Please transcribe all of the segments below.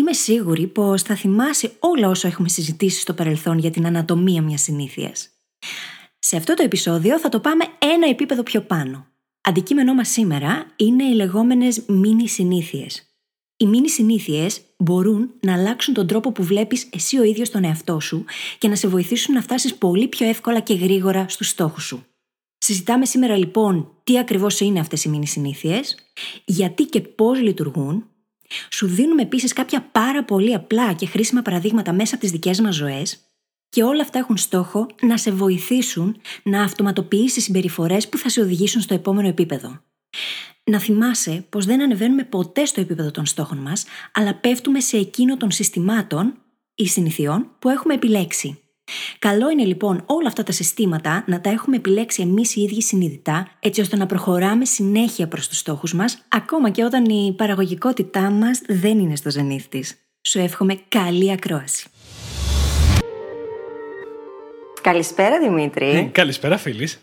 Είμαι σίγουρη πως θα θυμάσαι όλα όσα έχουμε συζητήσει στο παρελθόν για την ανατομία μιας συνήθειας. Σε αυτό το επεισόδιο θα το πάμε ένα επίπεδο πιο πάνω. Αντικείμενό μας σήμερα είναι οι λεγόμενες μίνι συνήθειες. Οι μίνι συνήθειες μπορούν να αλλάξουν τον τρόπο που βλέπεις εσύ ο ίδιος τον εαυτό σου και να σε βοηθήσουν να φτάσεις πολύ πιο εύκολα και γρήγορα στους στόχους σου. Συζητάμε σήμερα λοιπόν τι ακριβώς είναι αυτές οι μίνι συνήθειες, γιατί και πώς λειτουργούν, σου δίνουμε επίσης κάποια πάρα πολύ απλά και χρήσιμα παραδείγματα μέσα από τις δικές μας ζωές και όλα αυτά έχουν στόχο να σε βοηθήσουν να αυτοματοποιήσεις συμπεριφορές που θα σε οδηγήσουν στο επόμενο επίπεδο. Να θυμάσαι πως δεν ανεβαίνουμε ποτέ στο επίπεδο των στόχων μας, αλλά πέφτουμε σε εκείνο των συστημάτων ή συνηθιών που έχουμε επιλέξει. Καλό είναι λοιπόν όλα αυτά τα συστήματα να τα έχουμε επιλέξει εμείς οι ίδιοι συνειδητά, έτσι ώστε να προχωράμε συνέχεια προς τους στόχους μας, ακόμα και όταν η παραγωγικότητά μας δεν είναι στο ζενήθ της. Σου εύχομαι καλή ακρόαση. Καλησπέρα Δημήτρη. Ε, καλησπέρα φίλης.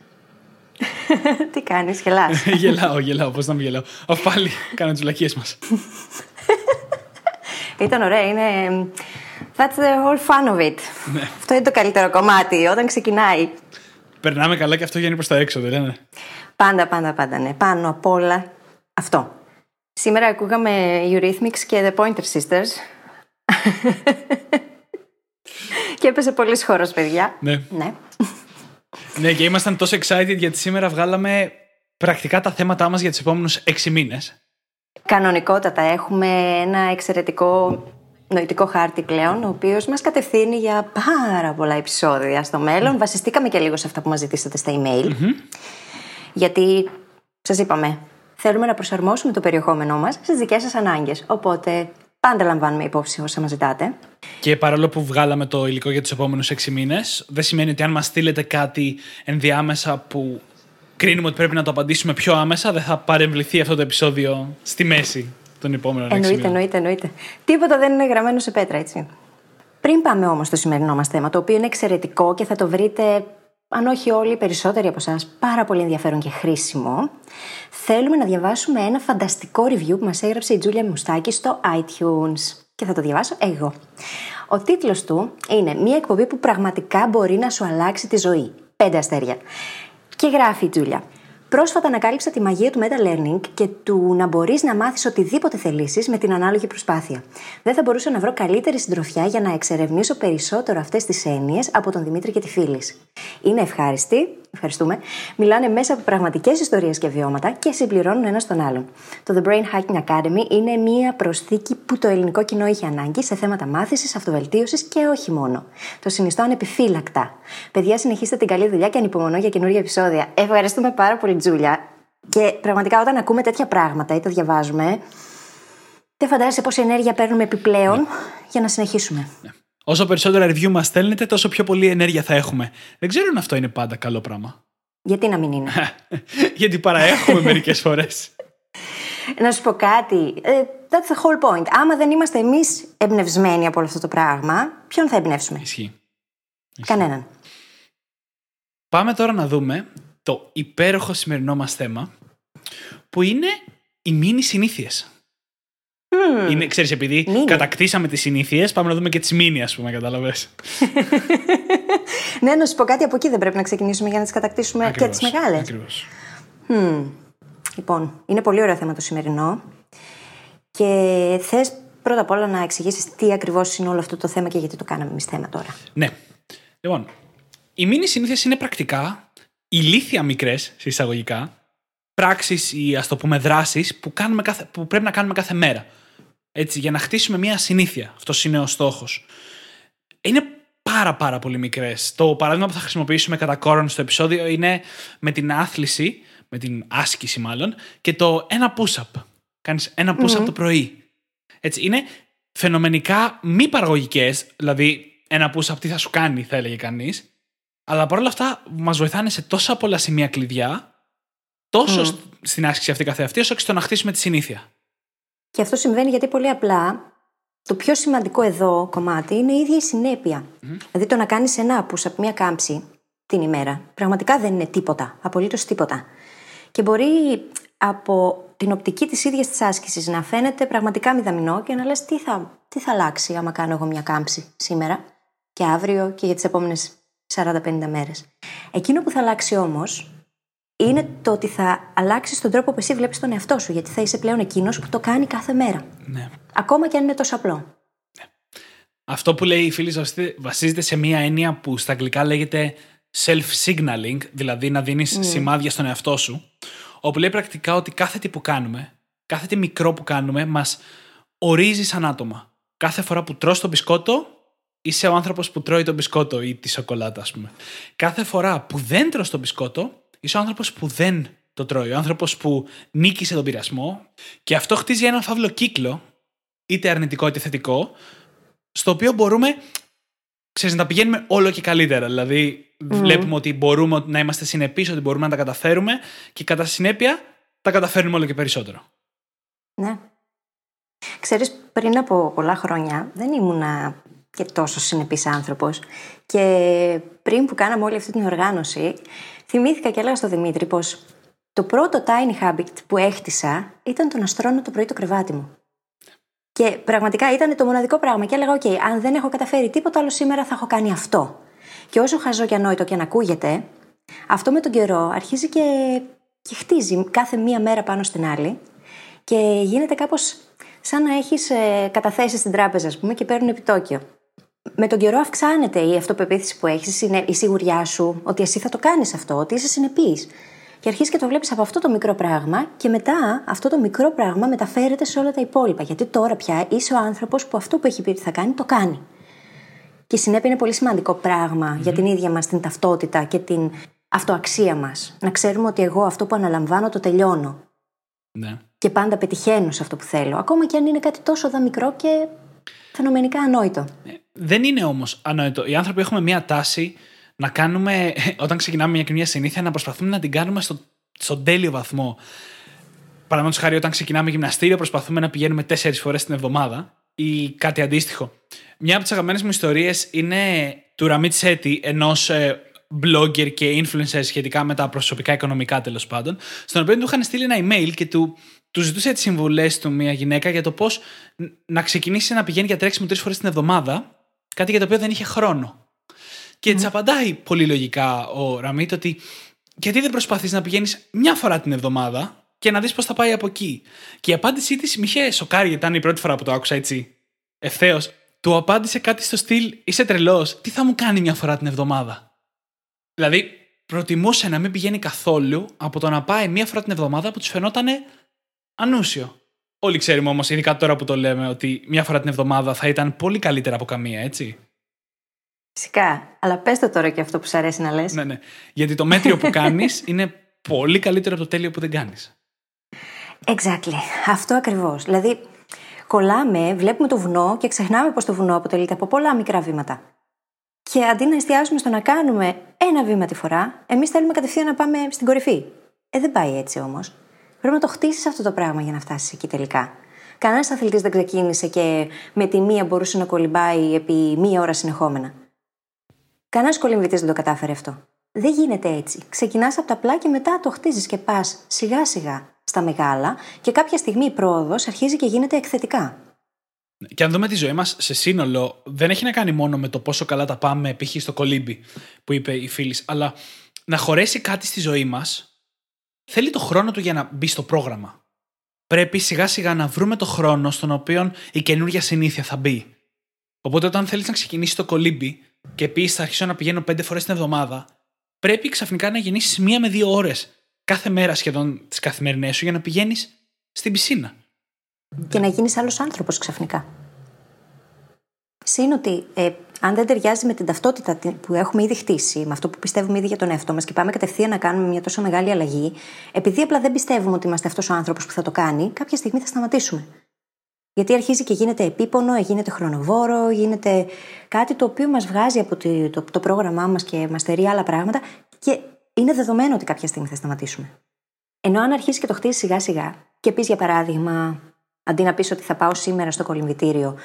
Τι κάνεις, γελάς. γελάω, γελάω, πώς να μην γελάω. Αφού πάλι κάνω τις βλακίες μας. Ήταν ωραία, είναι That's the whole fun of it. Ναι. Αυτό είναι το καλύτερο κομμάτι, όταν ξεκινάει. Περνάμε καλά και αυτό βγαίνει προς τα έξω, δεν είναι. Πάντα, πάντα, πάντα, ναι. Πάνω απ' όλα αυτό. Σήμερα ακούγαμε Eurythmics και The Pointer Sisters. και έπεσε πολύ χώρος, παιδιά. Ναι. ναι. ναι, και ήμασταν τόσο excited γιατί σήμερα βγάλαμε πρακτικά τα θέματά μας για τους επόμενους έξι μήνες. Κανονικότατα έχουμε ένα εξαιρετικό νοητικό χάρτη πλέον, ο οποίος μας κατευθύνει για πάρα πολλά επεισόδια στο μέλλον. Βασιστήκαμε και λίγο σε αυτά που μας ζητήσατε στα email. Γιατί, σας είπαμε, θέλουμε να προσαρμόσουμε το περιεχόμενό μας στις δικές σας ανάγκες. Οπότε, πάντα λαμβάνουμε υπόψη όσα μας ζητάτε. Και παρόλο που βγάλαμε το υλικό για τους επόμενους 6 μήνες, δεν σημαίνει ότι αν μας στείλετε κάτι ενδιάμεσα που κρίνουμε ότι πρέπει να το απαντήσουμε πιο άμεσα, δεν θα παρεμβληθεί αυτό το επεισόδιο στη μέση τον επόμενο Εννοείται, εννοείται, εννοείται. Τίποτα δεν είναι γραμμένο σε πέτρα, έτσι. Πριν πάμε όμως στο σημερινό μας θέμα, το οποίο είναι εξαιρετικό και θα το βρείτε, αν όχι όλοι, οι περισσότεροι από εσάς, πάρα πολύ ενδιαφέρον και χρήσιμο, θέλουμε να διαβάσουμε ένα φανταστικό review που μας έγραψε η Τζούλια Μουστάκη στο iTunes. Και θα το διαβάσω εγώ. Ο τίτλος του είναι Μία εκπομπή που πραγματικά μπορεί να σου αλλάξει τη ζωή. Πέντε αστέρια. Και γράφει η Τζούλια. Πρόσφατα ανακάλυψα τη μαγεία του meta learning και του να μπορείς να μάθεις οτιδήποτε θελήσεις με την ανάλογη προσπάθεια. Δεν θα μπορούσα να βρω καλύτερη συντροφιά για να εξερευνήσω περισσότερο αυτές τις έννοιες από τον Δημήτρη και τη φίλης. Είναι ευχάριστοι, ευχαριστούμε, μιλάνε μέσα από πραγματικές ιστορίες και βιώματα και συμπληρώνουν ένα τον άλλον. Το The Brain Hacking Academy είναι μία προσθήκη που το ελληνικό κοινό είχε ανάγκη σε θέματα μάθησης, αυτοβελτίωσης και όχι μόνο. Το συνιστώ ανεπιφύλακτα. Παιδιά, συνεχίστε την καλή δουλειά και ανυπομονώ για καινούργια επεισόδια. Ευχαριστούμε πάρα πολύ, Τζούλια. Και πραγματικά όταν ακούμε τέτοια πράγματα ή τα διαβάζουμε, δεν φαντάζεσαι πόση ενέργεια παίρνουμε επιπλέον ναι. για να συνεχίσουμε. Ναι. Όσο περισσότερα review μας στέλνετε, τόσο πιο πολλή ενέργεια θα έχουμε. Δεν ξέρω αν αυτό είναι πάντα καλό πράγμα. Γιατί να μην είναι; Γιατί παραέχουμε μερικές φορές. Να σου πω κάτι. Ε, that's the whole point. Άμα δεν είμαστε εμείς εμπνευσμένοι από όλο αυτό το πράγμα, ποιον θα εμπνεύσουμε; Ισχύει. Κανέναν. Πάμε τώρα να δούμε το υπέροχο σημερινό μας θέμα, που είναι οι μίνι συνήθειες. Mm. Είναι, ξέρεις, επειδή κατακτήσαμε τις συνήθειες, πάμε να δούμε και τις μίνι, ας πούμε, καταλαβες. ναι, να σου πω κάτι, από εκεί δεν πρέπει να ξεκινήσουμε για να τις κατακτήσουμε ακριβώς, και τις μεγάλες. Ακριβώς. Mm. Λοιπόν, είναι πολύ ωραίο θέμα το σημερινό και θες πρώτα απ' όλα να εξηγήσεις τι ακριβώς είναι όλο αυτό το θέμα και γιατί το κάναμε εμείς θέμα τώρα. Ναι. Λοιπόν, οι μίνι συνήθειες είναι πρακτικά ηλίθια μικρές, εισαγωγικά, πράξεις ή ας το πούμε δράσεις που, που πρέπει να κάνουμε κάθε μέρα. Έτσι, για να χτίσουμε μια συνήθεια. Αυτός είναι ο στόχος. Είναι πάρα πάρα πολύ μικρές. Το παράδειγμα που θα χρησιμοποιήσουμε κατά κόρον στο επεισόδιο είναι με την άθληση, με την άσκηση μάλλον, και το ένα push-up. Κάνεις ένα push-up το πρωί. Έτσι, είναι φαινομενικά μη παραγωγικές, δηλαδή ένα push-up τι θα σου κάνει, θα έλεγε κανείς. Αλλά παρόλα αυτά μας βοηθάνε σε τόσα πολλά σημεία κλειδιά, τόσο Mm. στην άσκηση αυτή καθεαυτή, όσο και στο να χτίσουμε τη συνήθεια. Και αυτό συμβαίνει γιατί πολύ απλά το πιο σημαντικό εδώ κομμάτι είναι η ίδια η συνέπεια. Δηλαδή το να κάνεις ένα push από μία κάμψη την ημέρα πραγματικά δεν είναι τίποτα. Απολύτως τίποτα. Και μπορεί από την οπτική της ίδιας της άσκησης να φαίνεται πραγματικά μηδαμινό και να λες τι θα, τι θα αλλάξει άμα κάνω εγώ μια κάμψη σήμερα και αύριο και για τις επόμενες 40-50 μέρες. Εκείνο που θα αλλάξει όμως είναι το ότι θα αλλάξεις τον τρόπο που εσύ βλέπεις τον εαυτό σου, γιατί θα είσαι πλέον εκείνος που το κάνει κάθε μέρα. Ναι. Ακόμα και αν είναι τόσο απλό. Αυτό που λέει η φίλη βασίζεται- βασίζεται σε μία έννοια που στα αγγλικά λέγεται self-signaling, δηλαδή να δίνεις σημάδια στον εαυτό σου, όπου λέει πρακτικά ότι κάθε τι που κάνουμε, κάθε τι μικρό που κάνουμε, μας ορίζει σαν άτομα. Κάθε φορά που τρως το μπισκότο, είσαι ο άνθρωπος που τρώει το μπισκότο ή τη σοκολάτα, ας πούμε. Κάθε φορά που δεν τρως το μπισκότο, είσαι ο άνθρωπος που δεν το τρώει, ο άνθρωπος που νίκησε τον πειρασμό και αυτό χτίζει έναν φαύλο κύκλο, είτε αρνητικό είτε θετικό, στο οποίο μπορούμε ξέρεις, να τα πηγαίνουμε όλο και καλύτερα. Δηλαδή, βλέπουμε ότι μπορούμε να είμαστε συνεπείς, ότι μπορούμε να τα καταφέρουμε και κατά συνέπεια τα καταφέρνουμε όλο και περισσότερο. Ναι. Ξέρεις, πριν από πολλά χρόνια δεν ήμουνα και τόσο συνεπής άνθρωπος και πριν που κάναμε όλη αυτή την οργάνωση θυμήθηκα και έλεγα στο Δημήτρη πως το πρώτο tiny habit που έχτισα ήταν το να στρώνω το πρωί το κρεβάτι μου. Και πραγματικά ήταν το μοναδικό πράγμα. Και έλεγα: Οκ, αν δεν έχω καταφέρει τίποτα άλλο σήμερα, θα έχω κάνει αυτό. Και όσο χαζό και ανόητο και αν ακούγεται, αυτό με τον καιρό αρχίζει και, και χτίζει κάθε μία μέρα πάνω στην άλλη και γίνεται κάπως σαν να έχεις ε, καταθέσεις στην τράπεζα, ας πούμε, και παίρνουν επιτόκιο. Με τον καιρό αυξάνεται η αυτοπεποίθηση που έχεις, η συνε- η σιγουριά σου ότι εσύ θα το κάνεις αυτό, ότι είσαι συνεπής. Και αρχίζεις και το βλέπεις από αυτό το μικρό πράγμα, και μετά αυτό το μικρό πράγμα μεταφέρεται σε όλα τα υπόλοιπα. Γιατί τώρα πια είσαι ο άνθρωπος που αυτό που έχει πει ότι θα κάνει, το κάνει. Και η συνέπεια είναι πολύ σημαντικό πράγμα για την ίδια μας την ταυτότητα και την αυτοαξία μας. Να ξέρουμε ότι εγώ αυτό που αναλαμβάνω το τελειώνω. Ναι. Και πάντα πετυχαίνω σε αυτό που θέλω. Ακόμα και αν είναι κάτι τόσο δα μικρό και φαινομενικά ανόητο. Δεν είναι όμως ανόητο. Οι άνθρωποι έχουμε μία τάση να κάνουμε, όταν ξεκινάμε μια καινούργια συνήθεια, να προσπαθούμε να την κάνουμε στο, στον τέλειο βαθμό. Παραδείγματος χάρη, όταν ξεκινάμε γυμναστήριο, προσπαθούμε να πηγαίνουμε τέσσερις φορές την εβδομάδα ή κάτι αντίστοιχο. Μια από τις αγαπημένες μου ιστορίες είναι του Ραμίτ Σέτη, ενός blogger και influencer σχετικά με τα προσωπικά οικονομικά τέλος πάντων, στον οποίο του είχαν στείλει ένα email και του, του ζητούσε τις συμβουλές του μια γυναίκα για το πώς να ξεκινήσει να πηγαίνει για τρέξιμο τρεις φορές την εβδομάδα, κάτι για το οποίο δεν είχε χρόνο. Και της απαντάει πολύ λογικά ο Ραμίτ ότι γιατί δεν προσπαθείς να πηγαίνεις μια φορά την εβδομάδα και να δεις πώς θα πάει από εκεί. Και η απάντησή της με είχε σοκάρει, γιατί ήταν η πρώτη φορά που το άκουσα έτσι ευθέως. Του απάντησε κάτι στο στυλ: Είσαι τρελός, τι θα μου κάνει μια φορά την εβδομάδα; Δηλαδή, προτιμούσε να μην πηγαίνει καθόλου από το να πάει μία φορά την εβδομάδα που του φαινόταν ανούσιο. Όλοι ξέρουμε όμως, ειδικά τώρα που το λέμε, ότι μία φορά την εβδομάδα θα ήταν πολύ καλύτερα από καμία, έτσι. Φυσικά. Αλλά πες το τώρα και αυτό που σου αρέσει να λες. Ναι, ναι. Γιατί το μέτριο που κάνεις είναι πολύ καλύτερο από το τέλειο που δεν κάνεις. Exactly. Αυτό ακριβώς. Δηλαδή, κολλάμε, βλέπουμε το βουνό και ξεχνάμε πως το βουνό αποτελείται από πολλά μικρά βήματα. Και αντί να εστιάσουμε στο να κάνουμε ένα βήμα τη φορά, εμείς θέλουμε κατευθείαν να πάμε στην κορυφή. Ε, δεν πάει έτσι όμως. Πρέπει να το χτίσεις αυτό το πράγμα για να φτάσεις εκεί τελικά. Κανένας αθλητής δεν ξεκίνησε και με τη μία μπορούσε να κολυμπάει επί μία ώρα συνεχόμενα. Κανένας κολυμβητή δεν το κατάφερε αυτό. Δεν γίνεται έτσι. Ξεκινάς από τα απλά και μετά το χτίζεις και πας σιγά σιγά στα μεγάλα και κάποια στιγμή η πρόοδος αρχίζει και γίνεται εκθετικά. Και αν δούμε τη ζωή μας σε σύνολο, δεν έχει να κάνει μόνο με το πόσο καλά τα πάμε, π.χ. στο κολύμπι που είπε η φίλης, αλλά να χωρέσει κάτι στη ζωή μας θέλει το χρόνο του για να μπει στο πρόγραμμα. Πρέπει σιγά σιγά να βρούμε το χρόνο στον οποίο η καινούργια συνήθεια θα μπει. Οπότε όταν θέλεις να ξεκινήσεις το κολύμπι και πεις θα αρχίσω να πηγαίνω πέντε φορές την εβδομάδα, πρέπει ξαφνικά να γεννήσεις μία με δύο ώρες κάθε μέρα σχεδόν τις καθημερινές σου για να πηγαίνεις στην πισίνα. Και να γίνεις άλλος άνθρωπος ξαφνικά. Συν ότι ε, αν δεν ταιριάζει με την ταυτότητα που έχουμε ήδη χτίσει, με αυτό που πιστεύουμε ήδη για τον εαυτό μας και πάμε κατευθείαν να κάνουμε μια τόσο μεγάλη αλλαγή, επειδή απλά δεν πιστεύουμε ότι είμαστε αυτός ο άνθρωπος που θα το κάνει, κάποια στιγμή θα σταματήσουμε. Γιατί αρχίζει και γίνεται επίπονο, γίνεται χρονοβόρο, γίνεται κάτι το οποίο μας βγάζει από το, το, το πρόγραμμά μας και μας στερεί άλλα πράγματα και είναι δεδομένο ότι κάποια στιγμή θα σταματήσουμε. Ενώ αν αρχίσει και το χτίσει σιγά σιγά και πεις για παράδειγμα, αντί να πεις ότι θα πάω σήμερα στο κολυμβητήριο,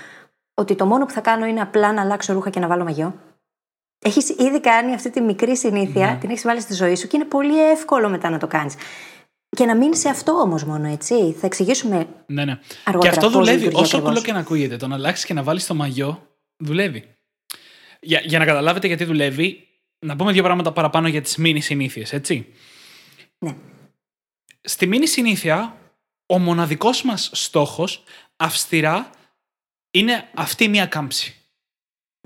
ότι το μόνο που θα κάνω είναι απλά να αλλάξω ρούχα και να βάλω μαγιό. Έχεις ήδη κάνει αυτή τη μικρή συνήθεια, Ναι. την έχεις βάλει στη ζωή σου και είναι πολύ εύκολο μετά να το κάνεις. Και να μείνει σε αυτό όμως μόνο, έτσι. Θα εξηγήσουμε Ναι, ναι. Αργότερα, και αυτό πώς δουλεύει. λειτουργεί Όσο ακριβώς. απλό και να ακούγεται, το να αλλάξεις και να βάλεις το μαγιό, δουλεύει. Για, για να καταλάβετε γιατί δουλεύει, να πούμε δύο πράγματα παραπάνω για τις μήνυ συνήθειες, έτσι. Ναι. Στη μήνυ συνήθεια, ο μοναδικός μας στόχος αυστηρά είναι αυτή μία κάμψη.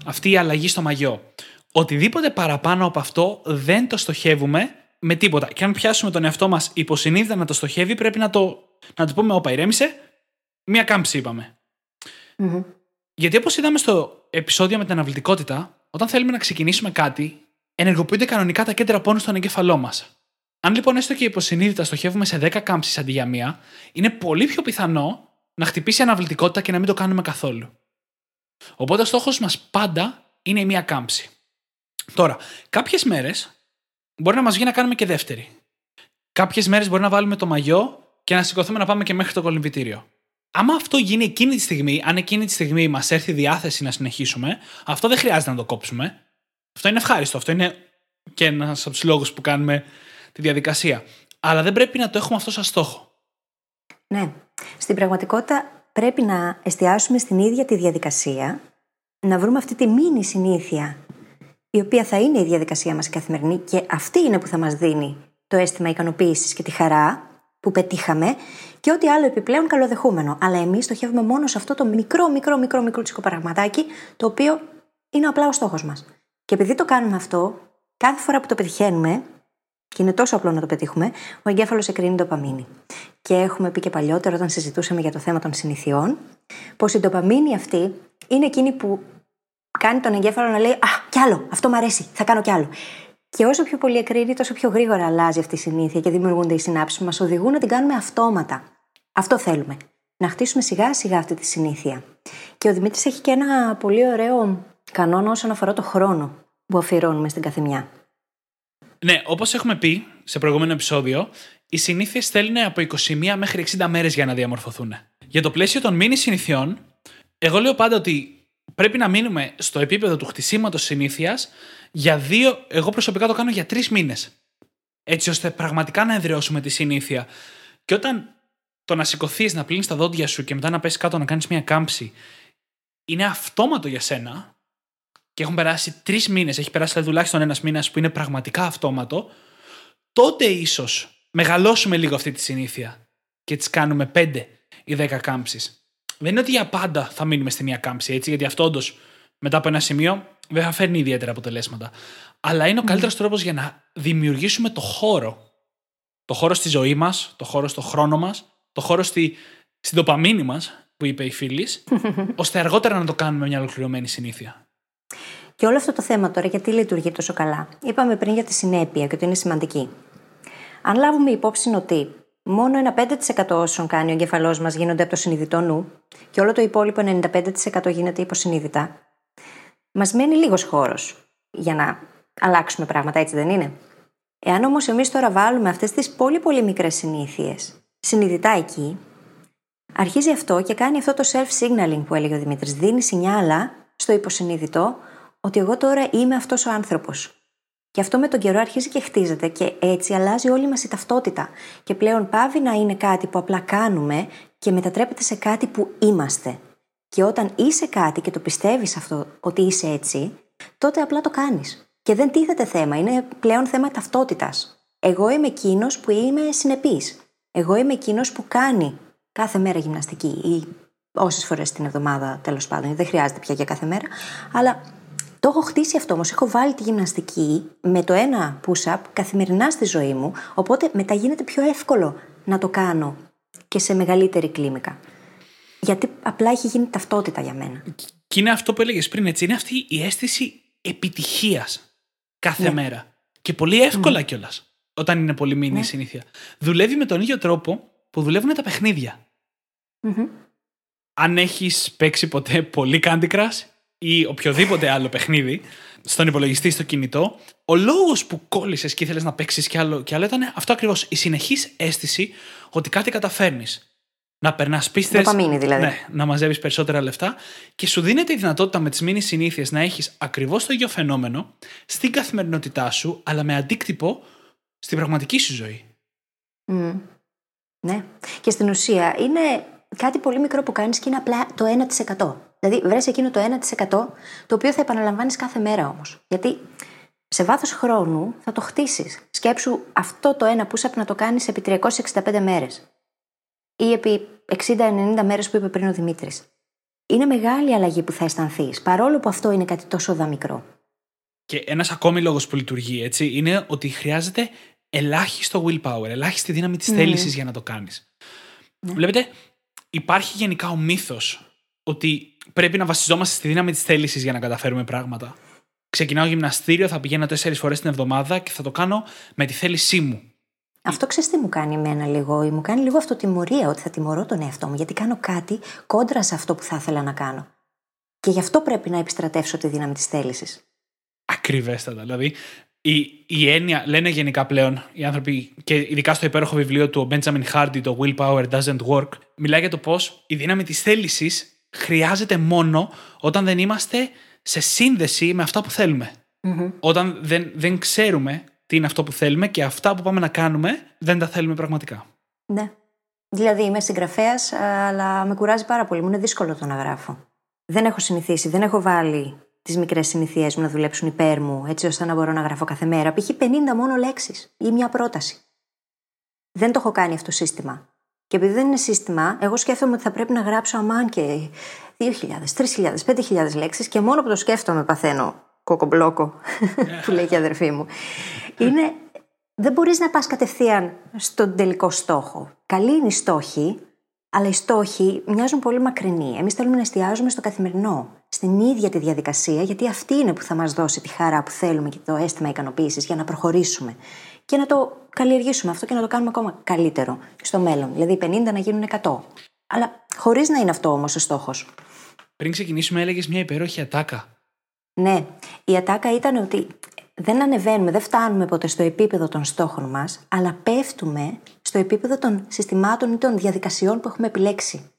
Αυτή η αλλαγή στο μαγιό. Οτιδήποτε παραπάνω από αυτό δεν το στοχεύουμε με τίποτα. Και αν πιάσουμε τον εαυτό μας υποσυνείδητα να το στοχεύει, πρέπει να το, να του πούμε: Όπα, ηρέμησε. Μία κάμψη είπαμε. Μμμ. Γιατί όπως είδαμε στο επεισόδιο με την αναβλητικότητα, όταν θέλουμε να ξεκινήσουμε κάτι, ενεργοποιούνται κανονικά τα κέντρα πόνου στον εγκέφαλό μας. Αν λοιπόν έστω και υποσυνείδητα στοχεύουμε σε 10 κάμψεις αντί για μία, είναι πολύ πιο πιθανό να χτυπήσει η αναβλητικότητα και να μην το κάνουμε καθόλου. Οπότε ο στόχος μας πάντα είναι η μία κάμψη. Τώρα, κάποιες μέρες μπορεί να μας βγει να κάνουμε και δεύτερη. Κάποιες μέρες μπορεί να βάλουμε το μαγιό και να σηκωθούμε να πάμε και μέχρι το κολυμβητήριο. Άμα αυτό γίνει εκείνη τη στιγμή, αν εκείνη τη στιγμή μας έρθει η διάθεση να συνεχίσουμε, αυτό δεν χρειάζεται να το κόψουμε. Αυτό είναι ευχάριστο. Αυτό είναι και ένας από τους λόγους που κάνουμε τη διαδικασία. Αλλά δεν πρέπει να το έχουμε αυτό σαν στόχο. Ναι. Στην πραγματικότητα πρέπει να εστιάσουμε στην ίδια τη διαδικασία, να βρούμε αυτή τη μίνι συνήθεια, η οποία θα είναι η διαδικασία μας η καθημερινή και αυτή είναι που θα μας δίνει το αίσθημα ικανοποίησης και τη χαρά που πετύχαμε και ό,τι άλλο επιπλέον καλοδεχούμενο. Αλλά εμείς στοχεύουμε μόνο σε αυτό το μικρό, μικρό, μικρό, μικρό πραγματάκι, το οποίο είναι απλά ο στόχος μας. Και επειδή το κάνουμε αυτό, κάθε φορά που το πετυχαίνουμε, και είναι τόσο απλό να το πετύχουμε, ο εγκέφαλος εκρίνει ντοπαμίνη. Και έχουμε πει και παλιότερα, όταν συζητούσαμε για το θέμα των συνηθιών, πως η ντοπαμίνη αυτή είναι εκείνη που κάνει τον εγκέφαλο να λέει Α, κι άλλο, αυτό μου αρέσει, θα κάνω κι άλλο. Και όσο πιο πολύ εκρίνει, τόσο πιο γρήγορα αλλάζει αυτή η συνήθεια και δημιουργούνται οι συνάψεις που μας οδηγούν να την κάνουμε αυτόματα. Αυτό θέλουμε. Να χτίσουμε σιγά σιγά αυτή τη συνήθεια. Και ο Δημήτρης έχει και ένα πολύ ωραίο κανόνα όσον αφορά το χρόνο που αφιερώνουμε στην καθεμιά. Ναι, όπως έχουμε πει σε προηγούμενο επεισόδιο, οι συνήθειες θέλουν από 21 μέχρι 60 μέρες για να διαμορφωθούν. Για το πλαίσιο των μήνυ συνηθιών, εγώ λέω πάντα ότι πρέπει να μείνουμε στο επίπεδο του χτισήματος συνήθειας για δύο. Εγώ προσωπικά το κάνω για τρεις μήνες. Έτσι ώστε πραγματικά να εδραιώσουμε τη συνήθεια. Και όταν το να σηκωθείς, να πλύνεις τα δόντια σου και μετά να πέσει κάτω να κάνεις μια κάμψη είναι αυτόματο για σένα, και έχουν περάσει τρεις μήνες, έχει περάσει δηλαδή τουλάχιστον ένας μήνας που είναι πραγματικά αυτόματο, τότε ίσως μεγαλώσουμε λίγο αυτή τη συνήθεια και τις κάνουμε 5 ή 10 κάμψεις. Δεν είναι ότι για πάντα θα μείνουμε στη μία κάμψη, έτσι, γιατί αυτό όντως μετά από ένα σημείο δεν θα φέρνει ιδιαίτερα αποτελέσματα. Αλλά είναι ο καλύτερος τρόπος για να δημιουργήσουμε το χώρο. Το χώρο στη ζωή μας, το χώρο στο χρόνο μας, το χώρο στη, στην τοπαμίνη μας, που είπε η φίλης, ώστε αργότερα να το κάνουμε μια ολοκληρωμένη συνήθεια. Και όλο αυτό το θέμα τώρα γιατί λειτουργεί τόσο καλά. Είπαμε πριν για τη συνέπεια και ότι είναι σημαντική. Αν λάβουμε υπόψη ότι μόνο ένα 5% όσων κάνει ο εγκεφαλός μας γίνονται από το συνειδητό νου και όλο το υπόλοιπο 95% γίνεται υποσυνείδητα, μας μένει λίγος χώρος για να αλλάξουμε πράγματα, έτσι δεν είναι; Εάν όμως εμείς τώρα βάλουμε αυτές τις πολύ πολύ μικρές συνήθειες συνειδητά εκεί, αρχίζει αυτό και κάνει αυτό το self-signaling που έλεγε ο Δημήτρης. Δίνει σινιάλα στο υποσυνείδητο ότι εγώ τώρα είμαι αυτός ο άνθρωπος. Και αυτό με τον καιρό αρχίζει και χτίζεται και έτσι αλλάζει όλη μας η ταυτότητα. Και πλέον πάβει να είναι κάτι που απλά κάνουμε και μετατρέπεται σε κάτι που είμαστε. Και όταν είσαι κάτι και το πιστεύεις αυτό ότι είσαι έτσι, τότε απλά το κάνεις. Και δεν τίθεται θέμα, είναι πλέον θέμα ταυτότητας. Εγώ είμαι εκείνος που είμαι συνεπής. Εγώ είμαι εκείνος που κάνει κάθε μέρα γυμναστική ή όσες φορές την εβδομάδα τέλος πάντων. Δεν χρειάζεται πια για κάθε μέρα. Αλλά το έχω χτίσει αυτό όμως. Έχω βάλει τη γυμναστική με το ένα push-up καθημερινά στη ζωή μου. Οπότε μετά γίνεται πιο εύκολο να το κάνω και σε μεγαλύτερη κλίμακα. Γιατί απλά έχει γίνει ταυτότητα για μένα. Και είναι αυτό που έλεγες πριν, έτσι. Είναι αυτή η αίσθηση επιτυχίας κάθε Ναι. μέρα. Και πολύ εύκολα κιόλας. Όταν είναι πολύ μήνυ η συνήθεια. Δουλεύει με τον ίδιο τρόπο που δουλεύουν τα παιχνίδια. Μμμ. Αν έχεις παίξει ποτέ πολύ Candy Crush ή οποιοδήποτε άλλο παιχνίδι στον υπολογιστή, στο κινητό, ο λόγος που κόλλησες και ήθελες να παίξεις κι άλλο, κι άλλο ήταν αυτό ακριβώς. Η συνεχής αίσθηση ότι κάτι καταφέρνεις. Να περνάς πίστες. Δοπαμίνη δηλαδή. Ναι, να μαζεύεις περισσότερα λεφτά και σου δίνεται η δυνατότητα με τις μήνυ συνήθειες να έχεις ακριβώς το ίδιο φαινόμενο στην καθημερινότητά σου, αλλά με αντίκτυπο στην πραγματική σου ζωή. Μμ. Ναι. Και στην ουσία είναι κάτι πολύ μικρό που κάνεις και είναι απλά το 1%. Δηλαδή, βρες εκείνο το 1% το οποίο θα επαναλαμβάνεις κάθε μέρα όμως. Γιατί σε βάθος χρόνου θα το χτίσεις. Σκέψου αυτό το ένα push-up να το κάνεις επί 365 μέρες. Ή επί 60-90 μέρες που είπε πριν ο Δημήτρης. Είναι μεγάλη αλλαγή που θα αισθανθείς, παρόλο που αυτό είναι κάτι τόσο δαμικρό. Και ένας ακόμη λόγος που λειτουργεί έτσι είναι ότι χρειάζεται ελάχιστο willpower, ελάχιστη δύναμη της θέλησης για να το κάνεις. Βλέπετε, υπάρχει γενικά ο μύθος ότι πρέπει να βασιζόμαστε στη δύναμη της θέλησης για να καταφέρουμε πράγματα. Ξεκινάω γυμναστήριο, θα πηγαίνω τέσσερις φορές την εβδομάδα και θα το κάνω με τη θέλησή μου. Αυτό ξέρεις τι μου κάνει εμένα λίγο; Μου κάνει λίγο αυτοτιμωρία ότι θα τιμωρώ τον εαυτό μου γιατί κάνω κάτι κόντρα σε αυτό που θα ήθελα να κάνω. Και γι' αυτό πρέπει να επιστρατεύσω τη δύναμη της θέλησης. Ακριβέστατα. Δηλαδή, η, η έννοια, λένε γενικά πλέον οι άνθρωποι, και ειδικά στο υπέροχο βιβλίο του Benjamin Hardy, το Willpower Doesn't Work, μιλάει για το πώς η δύναμη της θέλησης χρειάζεται μόνο όταν δεν είμαστε σε σύνδεση με αυτά που θελουμε Όταν δεν, δεν ξέρουμε τι είναι αυτό που θέλουμε και αυτά που πάμε να κάνουμε δεν τα θέλουμε πραγματικά. Ναι. Δηλαδή είμαι συγγραφέας, αλλά με κουράζει πάρα πολύ. Μου είναι δύσκολο το να γράφω. Δεν έχω συνηθίσει, δεν έχω βάλει τις μικρές συνηθίες μου να δουλέψουν υπέρ μου, έτσι ώστε να μπορώ να γράφω κάθε μέρα. Π.χ. 50 μόνο λέξεις ή μια πρόταση. Δεν το έχω κάνει αυτό το σύστημα. Και επειδή δεν είναι σύστημα, εγώ σκέφτομαι ότι θα πρέπει να γράψω αμάν και 2.000, 3.000, 5.000 λέξεις και μόνο που το σκέφτομαι παθαίνω κοκομπλόκο, που λέει και η αδερφή μου. Είναι, δεν μπορείς να πας κατευθείαν στον τελικό στόχο. Καλή είναι η στόχη, αλλά οι στόχοι μοιάζουν πολύ μακρινοί. Εμείς θέλουμε να εστιάζουμε στο καθημερινό, στην ίδια τη διαδικασία, γιατί αυτή είναι που θα μας δώσει τη χαρά που θέλουμε και το αίσθημα ικανοποίησης για να προχωρήσουμε. Και να το καλλιεργήσουμε αυτό και να το κάνουμε ακόμα καλύτερο στο μέλλον. Δηλαδή 50 να γίνουν 100. Αλλά χωρίς να είναι αυτό όμως ο στόχος. Πριν ξεκινήσουμε, έλεγες μια υπέροχη ατάκα. Ναι, η ατάκα ήταν ότι δεν ανεβαίνουμε, δεν φτάνουμε ποτέ στο επίπεδο των στόχων μας, αλλά πέφτουμε στο επίπεδο των συστημάτων ή των διαδικασιών που έχουμε επιλέξει.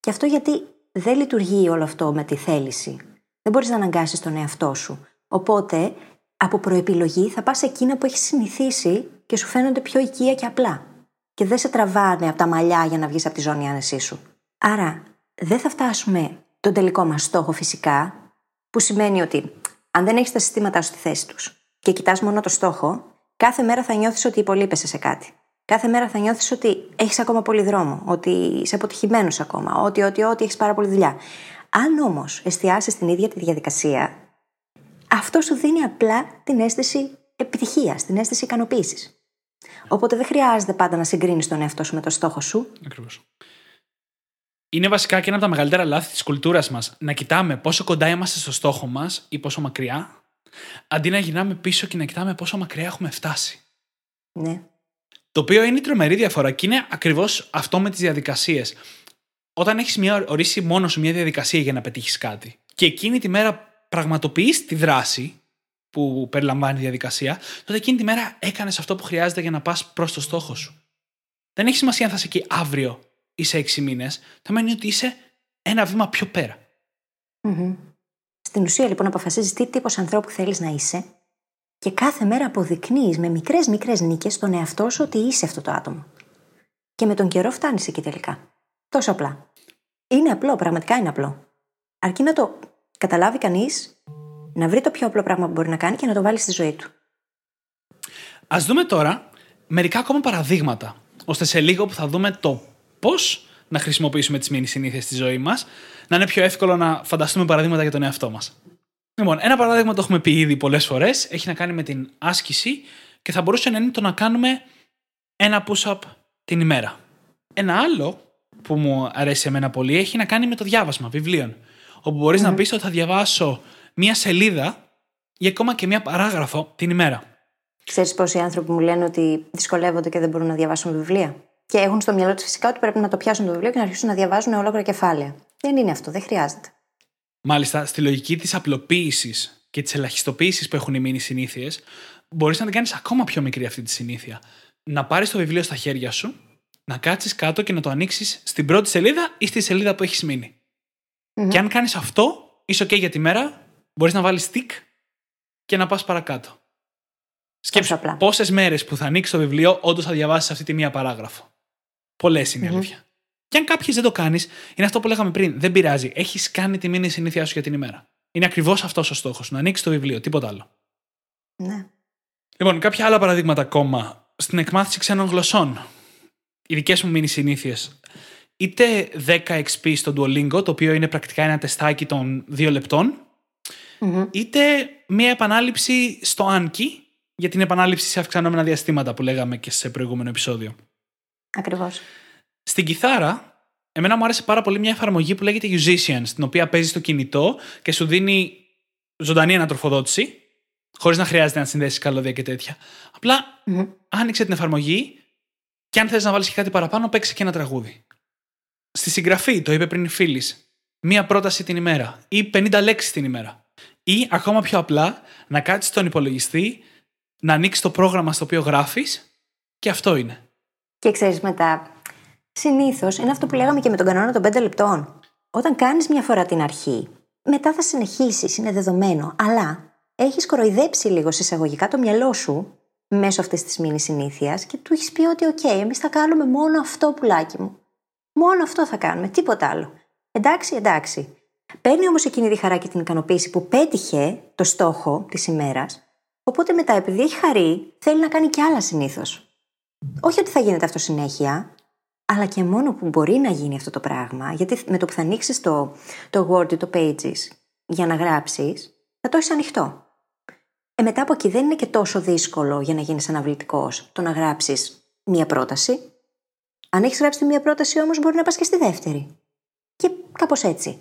Και αυτό γιατί δεν λειτουργεί όλο αυτό με τη θέληση. Δεν μπορείς να αναγκάσεις τον εαυτό σου. Οπότε, από προεπιλογή θα πας εκείνα που έχει συνηθίσει και σου φαίνονται πιο οικεία και απλά. Και δεν σε τραβάνε από τα μαλλιά για να βγεις από τη ζώνη άνεσή σου. Άρα, δεν θα φτάσουμε τον τελικό μας στόχο φυσικά, που σημαίνει ότι αν δεν έχεις τα συστήματά σου στη θέση τους και κοιτάς μόνο το στόχο, κάθε μέρα θα νιώθεις ότι υπολείπεσαι σε κάτι. Κάθε μέρα θα νιώθεις ότι έχεις ακόμα πολύ δρόμο, ότι είσαι αποτυχημένος ακόμα, ότι, ότι, ότι έχεις πάρα πολύ δουλειά. Αν όμως εστιάσεις την ίδια τη διαδικασία, αυτό σου δίνει απλά την αίσθηση επιτυχίας, την αίσθηση ικανοποίησης. Οπότε δεν χρειάζεται πάντα να συγκρίνεις τον εαυτό σου με το στόχο σου. Ακριβώς. Είναι βασικά και ένα από τα μεγαλύτερα λάθη της κουλτούρας μας να κοιτάμε πόσο κοντά είμαστε στο στόχο μας ή πόσο μακριά, αντί να γυρνάμε πίσω και να κοιτάμε πόσο μακριά έχουμε φτάσει. Ναι. Το οποίο είναι η τρομερή διαφορά και είναι ακριβώς αυτό με τις διαδικασίες. Όταν έχεις ορίσει μόνο σου μια διαδικασία για να πετύχεις κάτι και εκείνη τη μέρα πραγματοποιείς τη δράση που περιλαμβάνει η διαδικασία, τότε εκείνη τη μέρα έκανες αυτό που χρειάζεται για να πας προς το στόχο σου. Δεν έχει σημασία αν θα είσαι εκεί αύριο ή σε έξι μήνες. Θα μένει ότι είσαι ένα βήμα πιο πέρα. Mm-hmm. Στην ουσία, λοιπόν, αποφασίζεις τι τύπος ανθρώπου θέλεις να είσαι και κάθε μέρα αποδεικνύεις με μικρές μικρές νίκες στον εαυτό σου ότι είσαι αυτό το άτομο. Και με τον καιρό φτάνεις εκεί τελικά. Τόσο απλά. Είναι απλό, πραγματικά είναι απλό. Αρκεί να το καταλάβει κανείς, να βρει το πιο απλό πράγμα που μπορεί να κάνει και να το βάλει στη ζωή του. Α δούμε τώρα μερικά ακόμα παραδείγματα, ώστε σε λίγο που θα δούμε το πώς να χρησιμοποιήσουμε τις μήνυ συνήθειε στη ζωή μας, να είναι πιο εύκολο να φανταστούμε παραδείγματα για τον εαυτό μας. Λοιπόν, ένα παράδειγμα το έχουμε πει ήδη πολλές φορές. Έχει να κάνει με την άσκηση και θα μπορούσε να είναι το να κάνουμε ένα push-up την ημέρα. Ένα άλλο που μου αρέσει εμένα πολύ έχει να κάνει με το διάβασμα βιβλίων. Όπου μπορείς να πεις ότι θα διαβάσω μία σελίδα ή ακόμα και μία παράγραφο την ημέρα. Ξέρεις πόσοι άνθρωποι μου λένε ότι δυσκολεύονται και δεν μπορούν να διαβάσουν βιβλία; Και έχουν στο μυαλό τους φυσικά ότι πρέπει να το πιάσουν το βιβλίο και να αρχίσουν να διαβάζουν ολόκληρα κεφάλαια. Δεν είναι αυτό, δεν χρειάζεται. Μάλιστα, στη λογική της απλοποίησης και της ελαχιστοποίησης που έχουν οι μήνυ συνήθειες, μπορείς να την κάνεις ακόμα πιο μικρή αυτή τη συνήθεια. Να πάρεις το βιβλίο στα χέρια σου, να κάτσεις κάτω και να το ανοίξεις στην πρώτη σελίδα ή στη σελίδα που έχεις μείνει. Μμμ. Και αν κάνεις αυτό, είσαι OK για τη μέρα, μπορείς να βάλεις stick και να πας παρακάτω. Σκέψου απλά. πόσες μέρες που θα ανοίξεις το βιβλίο, όντως θα διαβάσεις αυτή τη μία παράγραφο. Πολλές είναι η Μμμ. αλήθεια. Και αν κάποιες δεν το κάνεις, είναι αυτό που λέγαμε πριν. Δεν πειράζει. Έχεις κάνει τη μήνυ συνήθειά σου για την ημέρα. Είναι ακριβώς αυτός ο στόχος. Να ανοίξεις το βιβλίο, τίποτα άλλο. Ναι. Λοιπόν, κάποια άλλα παραδείγματα ακόμα. Στην εκμάθηση ξένων γλωσσών. Οι δικές μου μήνυ συνήθειες. Είτε 10 XP στο Duolingo, το οποίο είναι πρακτικά ένα τεστάκι των 2 λεπτών, Μμμ. είτε μία επανάληψη στο Anki για την επανάληψη σε αυξανόμενα διαστήματα που λέγαμε και σε προηγούμενο επεισόδιο. Ακριβώς. Στην κιθάρα, εμένα μου άρεσε πάρα πολύ μια εφαρμογή που λέγεται Musicians, την οποία παίζει στο κινητό και σου δίνει ζωντανή ανατροφοδότηση, χωρίς να χρειάζεται να συνδέσεις καλώδια και τέτοια. Απλά Μμμ. άνοιξε την εφαρμογή και αν θες να βάλεις και κάτι παραπάνω, παίξε και ένα τραγούδι. Στη συγγραφή, το είπε πριν η φίλης, μία πρόταση την ημέρα ή 50 λέξεις την ημέρα. Ή ακόμα πιο απλά, να κάτσεις στον υπολογιστή, να ανοίξεις το πρόγραμμα στο οποίο γράφεις και αυτό είναι. Και ξέρεις μετά, συνήθως είναι αυτό που λέγαμε και με τον κανόνα των 5 λεπτών. Όταν κάνεις μια φορά την αρχή, μετά θα συνεχίσεις, είναι δεδομένο. Αλλά έχεις κοροϊδέψει λίγο συσσαγωγικά το μυαλό σου μέσω αυτής της μήνυ συνήθειας και του έχεις πει ότι, OK, εμείς θα κάνουμε μόνο αυτό, πουλάκι μου. Μόνο αυτό θα κάνουμε, τίποτα άλλο. Εντάξει, εντάξει. Παίρνει όμως εκείνη τη χαρά και την ικανοποίηση που πέτυχε το στόχο της ημέρας, οπότε μετά, επειδή έχει χαρεί, θέλει να κάνει κι άλλα συνήθως. Όχι ότι θα γίνεται αυτό συνέχεια, αλλά και μόνο που μπορεί να γίνει αυτό το πράγμα, γιατί με το που θα ανοίξεις το, το Word ή το Pages για να γράψεις, θα το έχεις ανοιχτό. Ε, μετά από εκεί δεν είναι και τόσο δύσκολο για να γίνεις αναβλητικός το να γράψεις μία πρόταση. Αν έχεις γράψει τη μία πρόταση όμως, μπορεί να πας και στη δεύτερη. Και κάπως έτσι.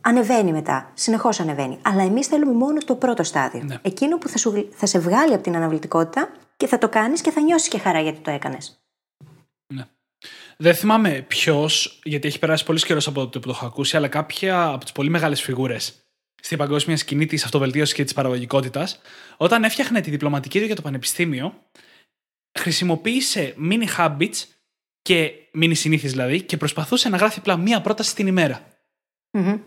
Ανεβαίνει μετά. Συνεχώς ανεβαίνει. Αλλά εμείς θέλουμε μόνο το πρώτο στάδιο. Ναι. Εκείνο που θα, σου, θα σε βγάλει από την αναβλητικότητα και θα το κάνεις και θα νιώσεις και χαρά γιατί το έκανες. Ναι. Δεν θυμάμαι ποιος, γιατί έχει περάσει πολύ καιρός από τότε που το έχω ακούσει, αλλά κάποια από τις πολύ μεγάλες φιγούρες στην παγκόσμια σκηνή της αυτοβελτίωσης και της παραγωγικότητας, όταν έφτιαχνε τη διπλωματική του για το πανεπιστήμιο, χρησιμοποίησε mini habits και mini συνήθειες δηλαδή και προσπαθούσε να γράφει απλά μία πρόταση την ημέρα. Μμμ.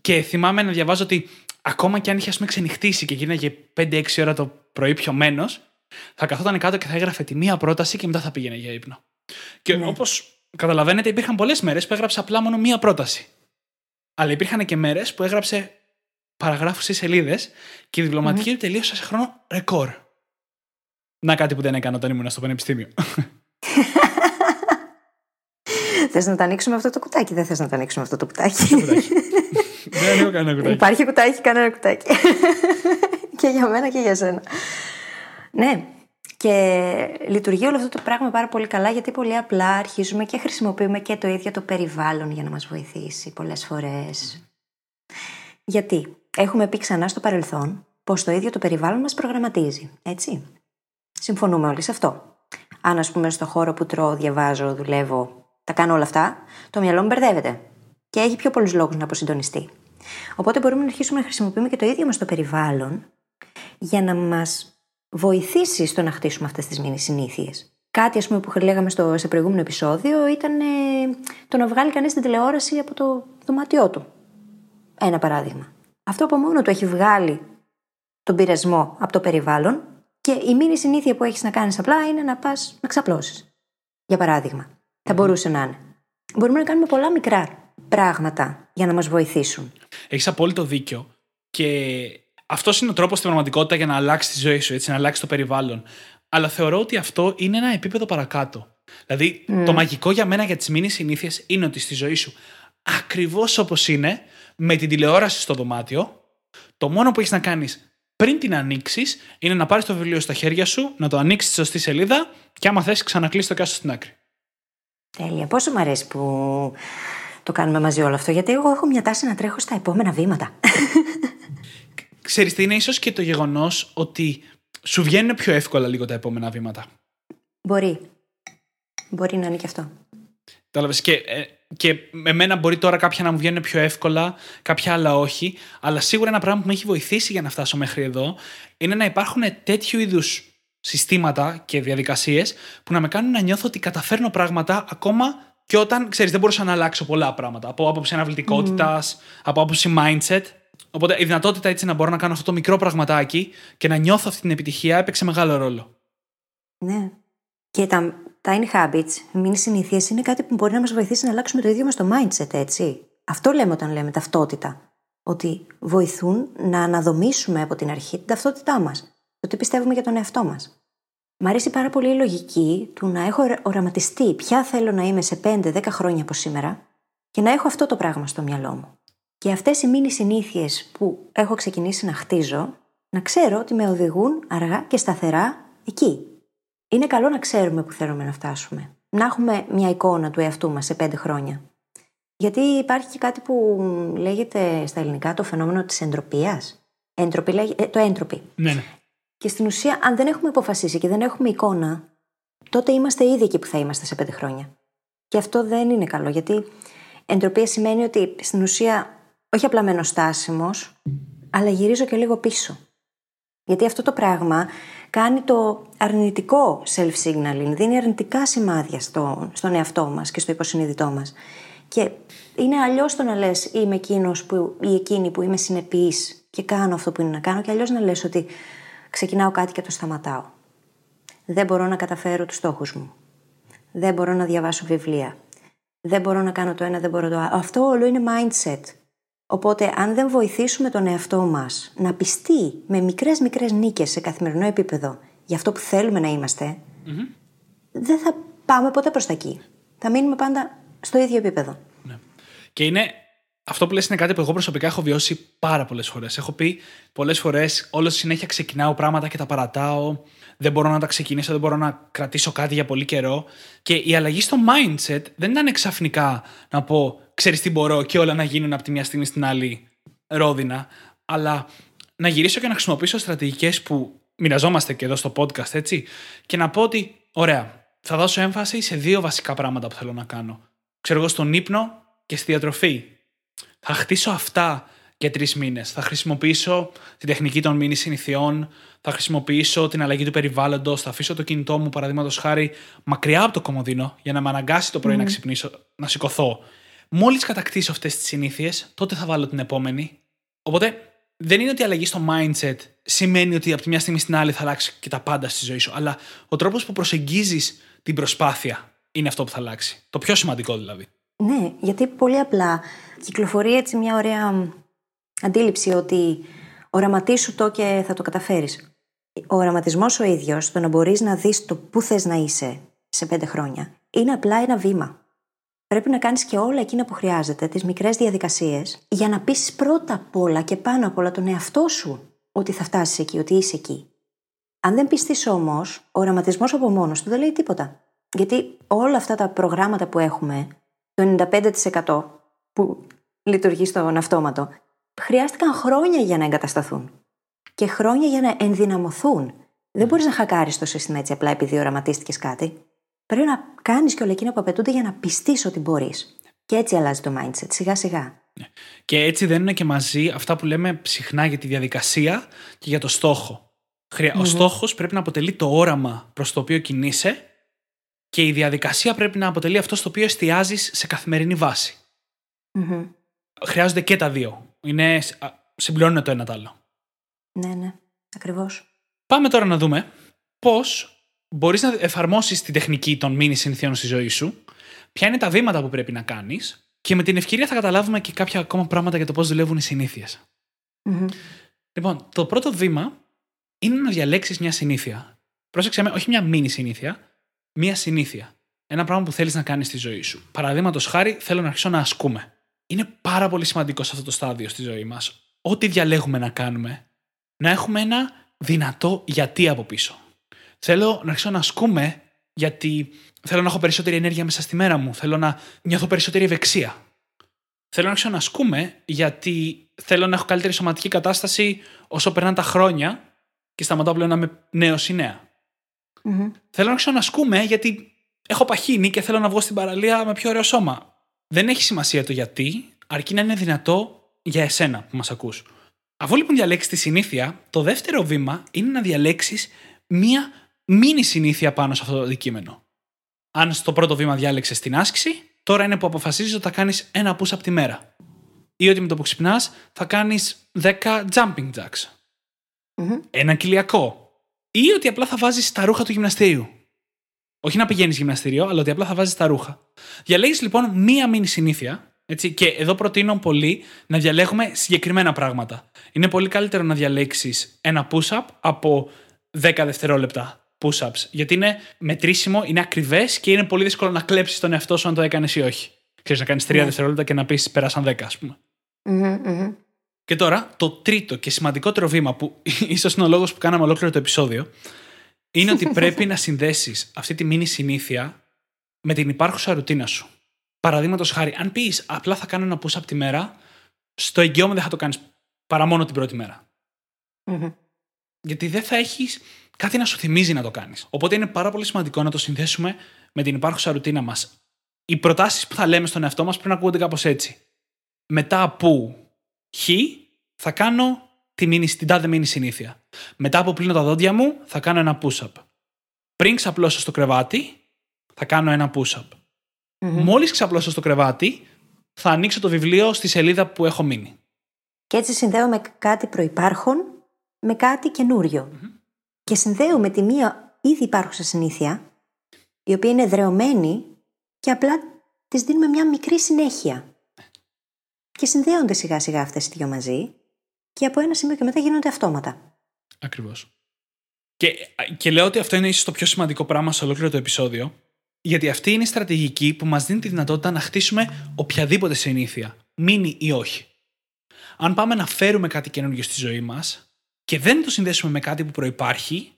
Και θυμάμαι να διαβάζω ότι ακόμα και αν είχε ας πούμε, ξενυχτήσει και γίναγε 5-6 ώρα το πρωί πιωμένος, θα καθόταν κάτω και θα έγραφε τη μία πρόταση και μετά θα πήγαινε για ύπνο. Και Ναι. όπως καταλαβαίνετε, υπήρχαν πολλές μέρες που έγραψε απλά μόνο μία πρόταση. Αλλά υπήρχαν και μέρες που έγραψε παραγράφους ή σελίδες και η διπλωματική του τελείωσε σε χρόνο ρεκόρ. Να κάτι που δεν έκανα όταν ήμουν στο πανεπιστήμιο. Θες να το ανοίξουμε αυτό το κουτάκι, δεν θες να το ανοίξουμε αυτό το κουτάκι. Κουτάκι. δεν ανοίγω κανένα κουτάκι. Υπάρχει κουτάκι, κανένα κουτάκι. και για μένα και για σένα. Ναι. Και λειτουργεί όλο αυτό το πράγμα πάρα πολύ καλά γιατί πολύ απλά αρχίζουμε και χρησιμοποιούμε και το ίδιο το περιβάλλον για να μας βοηθήσει πολλές φορές. Γιατί έχουμε πει ξανά στο παρελθόν πως το ίδιο το περιβάλλον μας προγραμματίζει, έτσι. Συμφωνούμε όλοι σε αυτό. Αν ας πούμε στο χώρο που τρώω, διαβάζω, δουλεύω, τα κάνω όλα αυτά, το μυαλό μου μπερδεύεται και έχει πιο πολλούς λόγους να αποσυντονιστεί. Οπότε μπορούμε να αρχίσουμε να χρησιμοποιούμε και το ίδιο μας το περιβάλλον για να μας βοηθήσεις στο να χτίσουμε αυτές τις μήνυ συνήθειες. Κάτι ας πούμε που λέγαμε στο, σε προηγούμενο επεισόδιο ήταν ε, το να βγάλει κανείς την τηλεόραση από το δωμάτιό του. Ένα παράδειγμα. Αυτό από μόνο του έχει βγάλει τον πειρασμό από το περιβάλλον και η μήνυ συνήθεια που έχεις να κάνεις απλά είναι να πας να ξαπλώσεις. Για παράδειγμα. Θα μπορούσε να είναι. Μπορούμε να κάνουμε πολλά μικρά πράγματα για να μας βοηθήσουν. Έχεις απόλυτο δίκιο. Και αυτός είναι ο τρόπος στην πραγματικότητα για να αλλάξει τη ζωή σου, έτσι, να αλλάξει το περιβάλλον. Αλλά θεωρώ ότι αυτό είναι ένα επίπεδο παρακάτω. Δηλαδή, το μαγικό για μένα για τις μήνυ συνήθειες είναι ότι στη ζωή σου, ακριβώς όπως είναι, με την τηλεόραση στο δωμάτιο, το μόνο που έχεις να κάνεις πριν την ανοίξεις είναι να πάρεις το βιβλίο στα χέρια σου, να το ανοίξεις στη σωστή σελίδα και άμα θες, ξανακλείσει το κάστος στην άκρη. Τέλεια. Πόσο μου αρέσει που το κάνουμε μαζί όλο αυτό, γιατί εγώ έχω μια τάση να τρέχω στα επόμενα βήματα. Ξέρεις τι είναι ίσως και το γεγονός ότι σου βγαίνουν πιο εύκολα λίγο τα επόμενα βήματα. Μπορεί. Μπορεί να είναι και αυτό. Κατάλαβες και ε, και εμένα μπορεί τώρα κάποια να μου βγαίνουν πιο εύκολα, κάποια άλλα όχι. Αλλά σίγουρα ένα πράγμα που με έχει βοηθήσει για να φτάσω μέχρι εδώ είναι να υπάρχουν τέτοιου είδους συστήματα και διαδικασίες που να με κάνουν να νιώθω ότι καταφέρνω πράγματα ακόμα και όταν ξέρεις, δεν μπορούσα να αλλάξω πολλά πράγματα. Από άποψη αναβλητικότητας, από άποψη mindset. Οπότε η δυνατότητα έτσι να μπορώ να κάνω αυτό το μικρό πραγματάκι και να νιώθω αυτή την επιτυχία έπαιξε μεγάλο ρόλο. Ναι. Και τα tiny habits, μήνυ συνήθειε, είναι κάτι που μπορεί να μας βοηθήσει να αλλάξουμε το ίδιο μας το mindset, έτσι. Αυτό λέμε όταν λέμε ταυτότητα. Ότι βοηθούν να αναδομήσουμε από την αρχή την ταυτότητά μας. Το τι πιστεύουμε για τον εαυτό μας. Μ' αρέσει πάρα πολύ η λογική του να έχω οραματιστεί ποια θέλω να είμαι σε 5-10 χρόνια από σήμερα και να έχω αυτό το πράγμα στο μυαλό μου. Και αυτές οι μήνυ συνήθειες που έχω ξεκινήσει να χτίζω, να ξέρω ότι με οδηγούν αργά και σταθερά εκεί, είναι καλό να ξέρουμε που θέλουμε να φτάσουμε. Να έχουμε μια εικόνα του εαυτού μας σε πέντε χρόνια. Γιατί υπάρχει και κάτι που λέγεται στα ελληνικά το φαινόμενο της εντροπίας. Έντροπη, ε, το έντροπη. Ναι, ναι. Και στην ουσία, αν δεν έχουμε αποφασίσει και δεν έχουμε εικόνα, τότε είμαστε ήδη εκεί που θα είμαστε σε πέντε χρόνια. Και αυτό δεν είναι καλό, γιατί εντροπία σημαίνει ότι στην ουσία όχι απλά μένω στάσιμος, αλλά γυρίζω και λίγο πίσω. Γιατί αυτό το πράγμα κάνει το αρνητικό self-signaling, δίνει αρνητικά σημάδια στο, στον εαυτό μας και στο υποσυνείδητό μας. Και είναι αλλιώς το να λες είμαι εκείνος ή εκείνη που είμαι συνεπής και κάνω αυτό που είναι να κάνω, και αλλιώς να λες ότι ξεκινάω κάτι και το σταματάω. Δεν μπορώ να καταφέρω τους στόχους μου. Δεν μπορώ να διαβάσω βιβλία. Δεν μπορώ να κάνω το ένα, δεν μπορώ το άλλο. Αυτό όλο είναι mindset. Οπότε, αν δεν βοηθήσουμε τον εαυτό μας να πιστεί με μικρές μικρές νίκες σε καθημερινό επίπεδο για αυτό που θέλουμε να ειμαστε δεν θα πάμε ποτέ προς τα εκεί. Θα μείνουμε πάντα στο ίδιο επίπεδο. Ναι. Και είναι. Αυτό που λες είναι κάτι που εγώ προσωπικά έχω βιώσει πάρα πολλές φορές. Έχω πει πολλές φορές, όλο συνέχεια ξεκινάω πράγματα και τα παρατάω. Δεν μπορώ να τα ξεκινήσω, δεν μπορώ να κρατήσω κάτι για πολύ καιρό. Και η αλλαγή στο mindset δεν ήταν ξαφνικά να πω ξέρεις τι μπορώ και όλα να γίνουν από τη μια στιγμή στην άλλη ρόδινα, αλλά να γυρίσω και να χρησιμοποιήσω στρατηγικές που μοιραζόμαστε και εδώ στο podcast, έτσι, και να πω ότι, ωραία, θα δώσω έμφαση σε δύο βασικά πράγματα που θέλω να κάνω. Ξέρω εγώ στον ύπνο και στη διατροφή. Θα χτίσω αυτά για τρεις μήνες. Θα χρησιμοποιήσω την τεχνική των μήνυ συνηθιών, θα χρησιμοποιήσω την αλλαγή του περιβάλλοντος, θα αφήσω το κινητό μου, παραδείγματος χάρη, μακριά από το κομμωδίνο, για να με αναγκάσει το πρωί να ξυπνήσω, να σηκωθώ Μόλις κατακτήσω αυτές τις συνήθειες, τότε θα βάλω την επόμενη. Οπότε δεν είναι ότι η αλλαγή στο mindset σημαίνει ότι από τη μια στιγμή στην άλλη θα αλλάξει και τα πάντα στη ζωή σου. Αλλά ο τρόπος που προσεγγίζεις την προσπάθεια είναι αυτό που θα αλλάξει. Το πιο σημαντικό δηλαδή. Ναι, γιατί πολύ απλά κυκλοφορεί έτσι μια ωραία αντίληψη ότι οραματίσου το και θα το καταφέρεις. Ο οραματισμός ο ίδιος, το να μπορείς να δεις το πού θες να είσαι σε πέντε χρόνια, είναι απλά ένα βήμα πρέπει να κάνεις και όλα εκείνα που χρειάζεται, τις μικρές διαδικασίες, για να πείσει πρώτα απ' όλα και πάνω απ' όλα τον εαυτό σου ότι θα φτάσεις εκεί, ότι είσαι εκεί. Αν δεν πιστείς όμως, ο οραματισμός από μόνος του δεν λέει τίποτα. Γιατί όλα αυτά τα προγράμματα που έχουμε, το 95% που λειτουργεί στον αυτόματο, χρειάστηκαν χρόνια για να εγκατασταθούν. Και χρόνια για να ενδυναμωθούν. Δεν μπορείς να χακάρει το σύστημα έτσι απλά επειδή οραματίστηκες κάτι. Πρέπει να κάνεις και όλα εκείνα που απαιτούνται για να πιστείς ότι μπορείς. Και έτσι αλλάζει το mindset, σιγά σιγά. Ναι. Και έτσι δεν είναι και μαζί αυτά που λέμε συχνά για τη διαδικασία και για το στόχο. Ο στόχος πρέπει να αποτελεί το όραμα προς το οποίο κινείσαι και η διαδικασία πρέπει να αποτελεί αυτό στο οποίο εστιάζεις σε καθημερινή βάση. Χρειάζονται και τα δύο. Είναι, συμπληρώνουν το ένα το άλλο. Ναι, ναι, ακριβώς. Πάμε τώρα να δούμε πώς μπορείς να εφαρμόσεις την τεχνική των μήνυ συνηθιών στη ζωή σου, ποια είναι τα βήματα που πρέπει να κάνεις και με την ευκαιρία θα καταλάβουμε και κάποια ακόμα πράγματα για το πώς δουλεύουν οι συνήθειες. Λοιπόν, το πρώτο βήμα είναι να διαλέξεις μια συνήθεια. Πρόσεξε με, όχι μια μήνυ συνήθεια, μια συνήθεια. Ένα πράγμα που θέλεις να κάνεις στη ζωή σου. Παραδείγματος χάρη, θέλω να αρχίσω να ασκούμε. Είναι πάρα πολύ σημαντικό σε αυτό το στάδιο στη ζωή μας, ό,τι διαλέγουμε να κάνουμε, να έχουμε ένα δυνατό γιατί από πίσω. Θέλω να αρχίσω να ασκούμε γιατί θέλω να έχω περισσότερη ενέργεια μέσα στη μέρα μου. Θέλω να νιώθω περισσότερη ευεξία. Θέλω να αρχίσω να ασκούμε γιατί θέλω να έχω καλύτερη σωματική κατάσταση όσο περνάνε τα χρόνια και σταματάω πλέον να είμαι νέος ή νέα. Mm-hmm. Θέλω να αρχίσω να ασκούμε γιατί έχω παχύνει και θέλω να βγω στην παραλία με πιο ωραίο σώμα. Δεν έχει σημασία το γιατί, αρκεί να είναι δυνατό για εσένα που μας ακούς. Αφού λοιπόν διαλέξεις τη συνήθεια, το δεύτερο βήμα είναι να διαλέξεις μία μίνι συνήθεια πάνω σε αυτό το αντικείμενο. Αν στο πρώτο βήμα διάλεξες την άσκηση, τώρα είναι που αποφασίζεις ότι θα κάνεις ένα push από τη μέρα. Ή ότι με το που ξυπνάς θα κάνεις 10 jumping jacks. Ένα κοιλιακό. Ή ότι απλά θα βάζεις τα ρούχα του γυμναστήριου. Όχι να πηγαίνεις γυμναστήριο, αλλά ότι απλά θα βάζεις τα ρούχα. Διαλέγεις λοιπόν μία μίνι συνήθεια. Έτσι, και εδώ προτείνω πολύ να διαλέγουμε συγκεκριμένα πράγματα. Είναι πολύ καλύτερο να διαλέξεις ένα push-up από 10 δευτερόλεπτα push-ups. Γιατί είναι μετρήσιμο, είναι ακριβές και είναι πολύ δύσκολο να κλέψεις τον εαυτό σου αν το έκανες ή όχι. Ξέρεις να κάνεις 3 Ναι. δευτερόλεπτα και να πεις πέρασαν 10, ας πούμε. Και τώρα, το τρίτο και σημαντικότερο βήμα, που ίσως είναι ο λόγος που κάναμε ολόκληρο το επεισόδιο, είναι ότι πρέπει να συνδέσεις αυτή τη μήνυ συνήθεια με την υπάρχουσα ρουτίνα σου. Παραδείγματος χάρη, αν πεις απλά θα κάνω ένα push-up τη μέρα, στο εγγυώμαι δεν θα το κάνεις παρά μόνο την πρώτη μέρα. Γιατί δεν θα έχεις κάτι να σου θυμίζει να το κάνεις. Οπότε είναι πάρα πολύ σημαντικό να το συνδέσουμε με την υπάρχουσα ρουτίνα μας. Οι προτάσεις που θα λέμε στον εαυτό μας πρέπει να ακούγονται κάπως έτσι. Μετά από χ, θα κάνω τη μήνυ, την τάδε μήνυ συνήθεια. Μετά από πλύνω τα δόντια μου, θα κάνω ένα push-up. Πριν ξαπλώσω στο κρεβάτι, θα κάνω ένα push-up. Μόλις ξαπλώσω στο κρεβάτι, θα ανοίξω το βιβλίο στη σελίδα που έχω μείνει. Και έτσι συνδέουμε κάτι προϋπάρχον με κάτι καινούριο. Και συνδέουμε τη μία ήδη υπάρχουσα συνήθεια, η οποία είναι δρεωμένη και απλά της δίνουμε μια μικρή συνέχεια. Και συνδέονται σιγά σιγά αυτές οι δυο μαζί και από ένα σημείο και μετά γίνονται αυτόματα. Ακριβώς. Και, και λέω ότι αυτό είναι ίσως το πιο σημαντικό πράγμα σε ολόκληρο το επεισόδιο, γιατί αυτή είναι η στρατηγική που μας δίνει τη δυνατότητα να χτίσουμε οποιαδήποτε συνήθεια, μείνει ή όχι. Αν πάμε να φέρουμε κάτι καινούργιο στη ζωή μας και δεν το συνδέσουμε με κάτι που προπάρχει,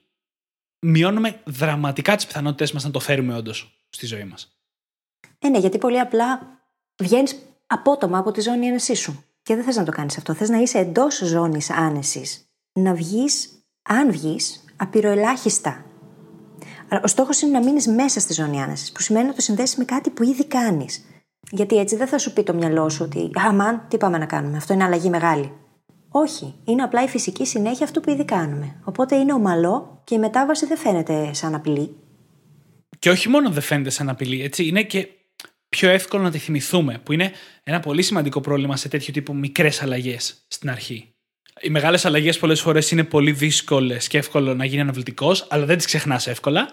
μειώνουμε δραματικά τις πιθανότητες μας να το φέρουμε όντως στη ζωή μας. Ε, ναι, γιατί πολύ απλά βγαίνεις απότομα από τη ζώνη άνεσής σου. Και δεν θες να το κάνεις αυτό. Θες να είσαι εντός ζώνης άνεσης. Να βγεις, αν βγεις, απειροελάχιστα. Αλλά Ο στόχος είναι να μείνεις μέσα στη ζώνη άνεσης, που σημαίνει να το συνδέσεις με κάτι που ήδη κάνεις. Γιατί έτσι δεν θα σου πει το μυαλό σου ότι Αμάν, τι πάμε να κάνουμε, αυτό είναι αλλαγή μεγάλη. Όχι, είναι απλά η φυσική συνέχεια αυτού που ήδη κάνουμε. Οπότε είναι ομαλό και η μετάβαση δεν φαίνεται σαν απειλή. Και όχι μόνο δεν φαίνεται σαν απειλή, έτσι, είναι και πιο εύκολο να τη θυμηθούμε, που είναι ένα πολύ σημαντικό πρόβλημα σε τέτοιου τύπου μικρές αλλαγές στην αρχή. Οι μεγάλες αλλαγές πολλές φορές είναι πολύ δύσκολες και εύκολο να γίνει αναβλητικός, αλλά δεν τις ξεχνάς εύκολα.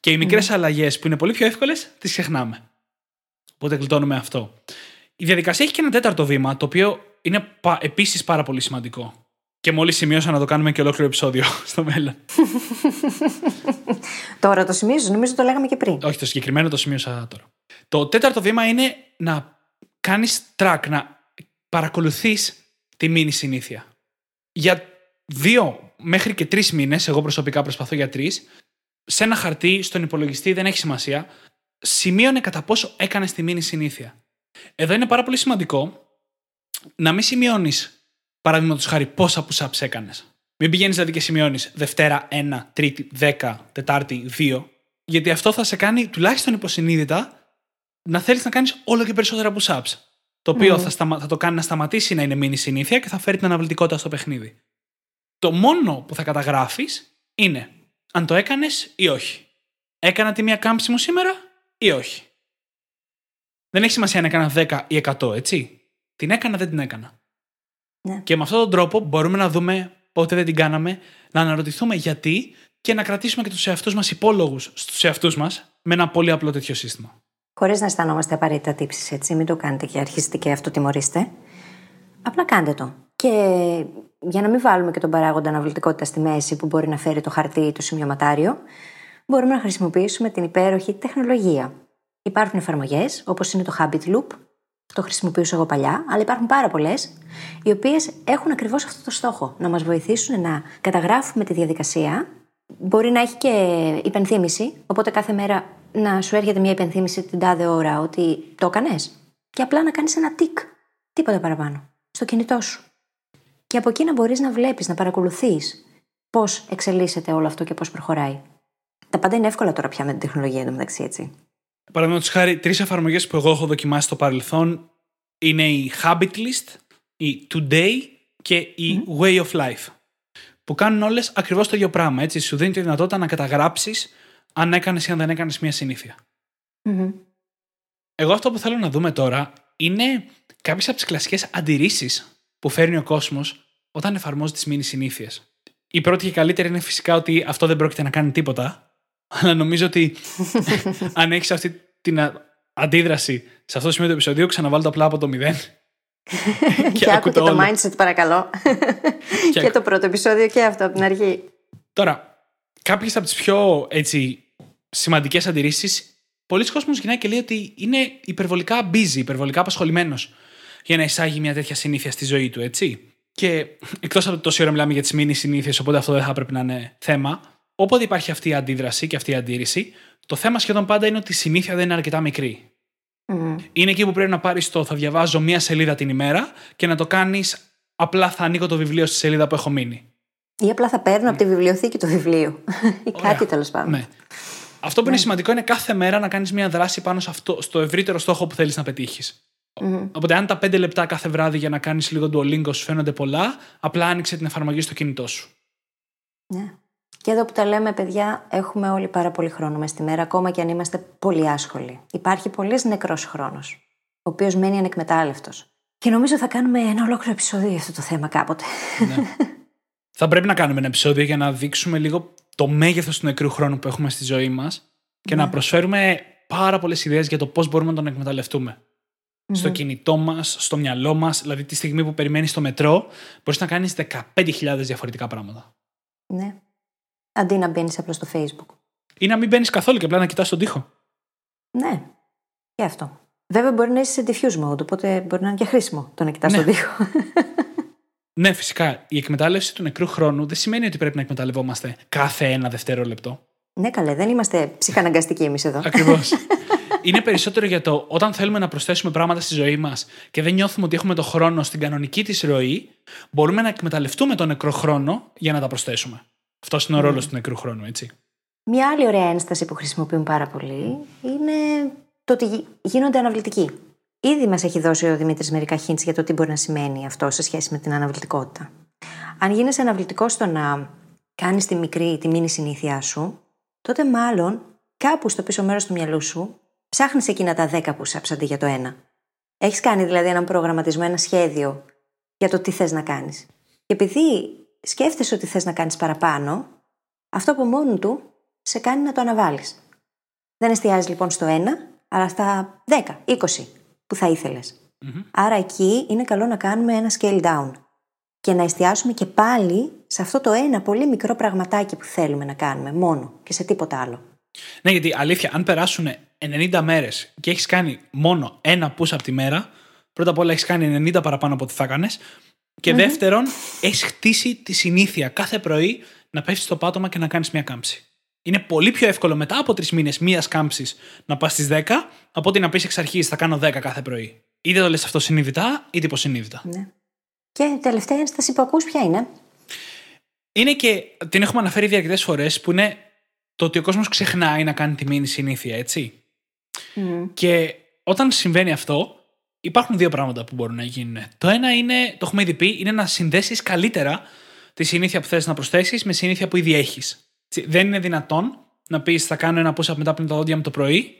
Και οι μικρές αλλαγές που είναι πολύ πιο εύκολες, τις ξεχνάμε. Οπότε γλιτώνουμε αυτό. Η διαδικασία έχει και ένα τέταρτο βήμα, το οποίο είναι επίσης πάρα πολύ σημαντικό. Και μόλις σημείωσα να το κάνουμε και ολόκληρο επεισόδιο στο μέλλον. Τώρα το σημείο, νομίζω το λέγαμε και πριν. Όχι, το συγκεκριμένο το σημείωσα τώρα. Το τέταρτο βήμα είναι να κάνεις track, να παρακολουθείς τη μήνυ συνήθεια. Για δύο μέχρι και τρεις μήνες, εγώ προσωπικά προσπαθώ για τρεις, σε ένα χαρτί, στον υπολογιστή, δεν έχει σημασία, σημείωνε κατά πόσο έκανες τη μήνυ συνήθεια. Εδώ είναι πάρα πολύ σημαντικό να μην σημειώνεις, παραδείγματος χάρη, πόσα push-ups έκανες. Μην πηγαίνεις δηλαδή και σημειώνεις Δευτέρα 1, Τρίτη 10, Τετάρτη 2, γιατί αυτό θα σε κάνει τουλάχιστον υποσυνείδητα να θέλεις να κάνεις όλο και περισσότερα push-ups. Το οποίο θα, σταμα... θα το κάνει να σταματήσει να είναι μήνυ συνήθεια και θα φέρει την αναβλητικότητα στο παιχνίδι. Το μόνο που θα καταγράφεις είναι αν το έκανες ή όχι. Έκανα τη μία κάμψη μου σήμερα ή όχι. Δεν έχει σημασία αν έκανα 10 ή 100, έτσι. Την έκανα, δεν την έκανα. Ναι. Και με αυτόν τον τρόπο μπορούμε να δούμε πότε δεν την κάναμε, να αναρωτηθούμε γιατί και να κρατήσουμε και τους εαυτούς μας υπόλογους στους εαυτούς μας με ένα πολύ απλό τέτοιο σύστημα. Χωρίς να αισθανόμαστε απαραίτητα τύψεις, έτσι. Μην το κάνετε και αρχίσετε και αυτοτιμωρήστε. Απλά κάντε το. Και για να μην βάλουμε και τον παράγοντα αναβλητικότητα στη μέση που μπορεί να φέρει το χαρτί ή το σημειωματάριο, μπορούμε να χρησιμοποιήσουμε την υπέροχη τεχνολογία. Υπάρχουν εφαρμογές, όπως είναι το Habit Loop, το χρησιμοποιούσα εγώ παλιά, αλλά υπάρχουν πάρα πολλές, οι οποίες έχουν ακριβώς αυτό το στόχο. Να μας βοηθήσουν να καταγράφουμε τη διαδικασία. Μπορεί να έχει και υπενθύμηση, οπότε κάθε μέρα να σου έρχεται μια υπενθύμηση την τάδε ώρα ότι το έκανες. Και απλά να κάνεις ένα τικ. Τίποτα παραπάνω. Στο κινητό σου. Και από εκεί να μπορείς να βλέπεις, να παρακολουθείς πώς εξελίσσεται όλο αυτό και πώς προχωράει. Τα πάντα είναι εύκολα τώρα πια με την τεχνολογία εντωμεταξύ, έτσι. Παραδείγματος χάρη, τρεις εφαρμογές που εγώ έχω δοκιμάσει στο παρελθόν είναι η Habit List, η Today και η Way of Life. Που κάνουν όλες ακριβώς το ίδιο πράγμα. Έτσι, σου δίνει τη δυνατότητα να καταγράψεις αν έκανες ή αν δεν έκανες μια συνήθεια. Μμμ. Εγώ αυτό που θέλω να δούμε τώρα είναι κάποιες από τις κλασικές αντιρρήσεις που φέρνει ο κόσμος όταν εφαρμόζει τις μήνυ συνήθειες. Η πρώτη και καλύτερη είναι φυσικά ότι αυτό δεν πρόκειται να κάνει τίποτα. Αλλά νομίζω ότι αν έχεις αυτή την α- αντίδραση σε αυτό το σημείο του επεισοδίου, ξαναβάλω το απλά από το μηδέν. Και, άκου και το το όλο. mindset, παρακαλώ. Και και το πρώτο επεισόδιο και αυτό από την αρχή. Τώρα, κάποιες από τις πιο έτσι, σημαντικές αντιρρήσεις, πολλοί κόσμος γυρνάει και λέει ότι είναι υπερβολικά busy, υπερβολικά απασχολημένος για να εισάγει μια τέτοια συνήθεια στη ζωή του, έτσι. Και εκτός από το τόση ώρα μιλάμε για τις μήνυ συνήθειες, οπότε αυτό δεν θα πρέπει να είναι θέμα. Όποτε υπάρχει αυτή η αντίδραση και αυτή η αντίρρηση, το θέμα σχεδόν πάντα είναι ότι η συνήθεια δεν είναι αρκετά μικρή. Μμμ. Είναι εκεί που πρέπει να πάρεις το θα διαβάζω μία σελίδα την ημέρα και να το κάνεις απλά θα ανοίγω το βιβλίο στη σελίδα που έχω μείνει. Ή απλά θα παίρνω από τη βιβλιοθήκη του βιβλίου. Ή Ωραία. κάτι τέλος πάντων. Ναι. Αυτό που είναι σημαντικό είναι κάθε μέρα να κάνεις μια δράση πάνω σε αυτό, στο ευρύτερο στόχο που θέλεις να πετύχεις. Μμμ. Οπότε, αν τα 5 λεπτά κάθε βράδυ για να κάνεις λίγο Duolingo σου φαίνονται πολλά, απλά άνοιξε την εφαρμογή στο κινητό σου. Ναι. Και εδώ που τα λέμε, παιδιά, έχουμε όλοι πάρα πολύ χρόνο μες στη μέρα, ακόμα και αν είμαστε πολύ άσχολοι. Υπάρχει πολύ νεκρός χρόνος, ο οποίος μένει ανεκμετάλλευτος. Και νομίζω θα κάνουμε ένα ολόκληρο επεισόδιο για αυτό το θέμα κάποτε. Θα πρέπει να κάνουμε ένα επεισόδιο για να δείξουμε λίγο το μέγεθος του νεκρού χρόνου που έχουμε στη ζωή μας και να προσφέρουμε πάρα πολλές ιδέες για το πώς μπορούμε να τον εκμεταλλευτούμε. Στο κινητό μας, στο μυαλό μας, δηλαδή τη στιγμή που περιμένεις στο μετρό, μπορείς να κάνεις 15.000 διαφορετικά πράγματα. ναι. Αντί να μπαίνεις απλά στο Facebook. Ή να μην μπαίνεις καθόλου και απλά να κοιτάς τον τοίχο. Ναι. Και αυτό. Βέβαια, μπορεί να είσαι σε diffuse mode, οπότε μπορεί να είναι και χρήσιμο το να κοιτάς Ναι. τον τοίχο. Ναι, φυσικά. Η εκμετάλλευση του νεκρού χρόνου δεν σημαίνει ότι πρέπει να εκμεταλλευόμαστε κάθε ένα δευτερόλεπτο. ναι, καλέ, δεν είμαστε ψυχαναγκαστικοί εμείς εδώ. Ακριβώς. Είναι περισσότερο για το όταν θέλουμε να προσθέσουμε πράγματα στη ζωή μας και δεν νιώθουμε ότι έχουμε το χρόνο στην κανονική της ροή, μπορούμε να εκμεταλλευτούμε τον νεκρό χρόνο για να τα προσθέσουμε. Αυτός είναι ο ρόλος του νεκρού χρόνου, έτσι. Μια άλλη ωραία ένσταση που χρησιμοποιούν πάρα πολύ είναι το ότι γι- γίνονται αναβλητικοί. Ήδη μας έχει δώσει ο Δημήτρης μερικά hints για το τι μπορεί να σημαίνει αυτό σε σχέση με την αναβλητικότητα. Αν γίνεσαι αναβλητικός στο να κάνεις τη μικρή, τη μήνυ συνήθειά σου, τότε μάλλον κάπου στο πίσω μέρος του μυαλού σου ψάχνεις εκείνα τα 10 push-ups αντί για το ένα. Έχεις κάνει δηλαδή έναν προγραμματισμό, ένα σχέδιο για το τι θες να κάνεις. Και επειδή σκέφτεσαι ότι θες να κάνεις παραπάνω, αυτό από μόνο του σε κάνει να το αναβάλεις. Δεν εστιάζεις λοιπόν στο ένα, αλλά στα 10, 20 που θα ήθελες. Άρα εκεί είναι καλό να κάνουμε ένα scale down και να εστιάσουμε και πάλι σε αυτό το ένα πολύ μικρό πραγματάκι που θέλουμε να κάνουμε μόνο και σε τίποτα άλλο. Ναι, γιατί αλήθεια, αν περάσουν 90 μέρες και έχεις κάνει μόνο ένα push από τη μέρα, πρώτα απ' όλα έχεις κάνει 90 παραπάνω από ό,τι θα έκανες. Και δεύτερον, έχεις χτίσει τη συνήθεια κάθε πρωί να πέφτεις στο πάτωμα και να κάνεις μια κάμψη. Είναι πολύ πιο εύκολο μετά από τρεις μήνες μίας κάμψης να πας στις 10, από ότι να πεις εξ αρχής θα κάνω 10 κάθε πρωί. Είτε το λες αυτό συνειδητά, είτε υποσυνείδητα. Ναι. Και η τελευταία ένσταση που ακούς ποια είναι; Είναι και την έχουμε αναφέρει ήδη αρκετές φορές που είναι το ότι ο κόσμος ξεχνάει να κάνει τη μήνυ συνήθεια, έτσι. Και όταν συμβαίνει αυτό, υπάρχουν δύο πράγματα που μπορούν να γίνουν. Το ένα είναι, το έχουμε ήδη πει, είναι να συνδέσεις καλύτερα τη συνήθεια που θες να προσθέσεις με συνήθεια που ήδη έχεις. Δεν είναι δυνατόν να πεις θα κάνω ένα push-up μετά πριν τα δόντια μου το πρωί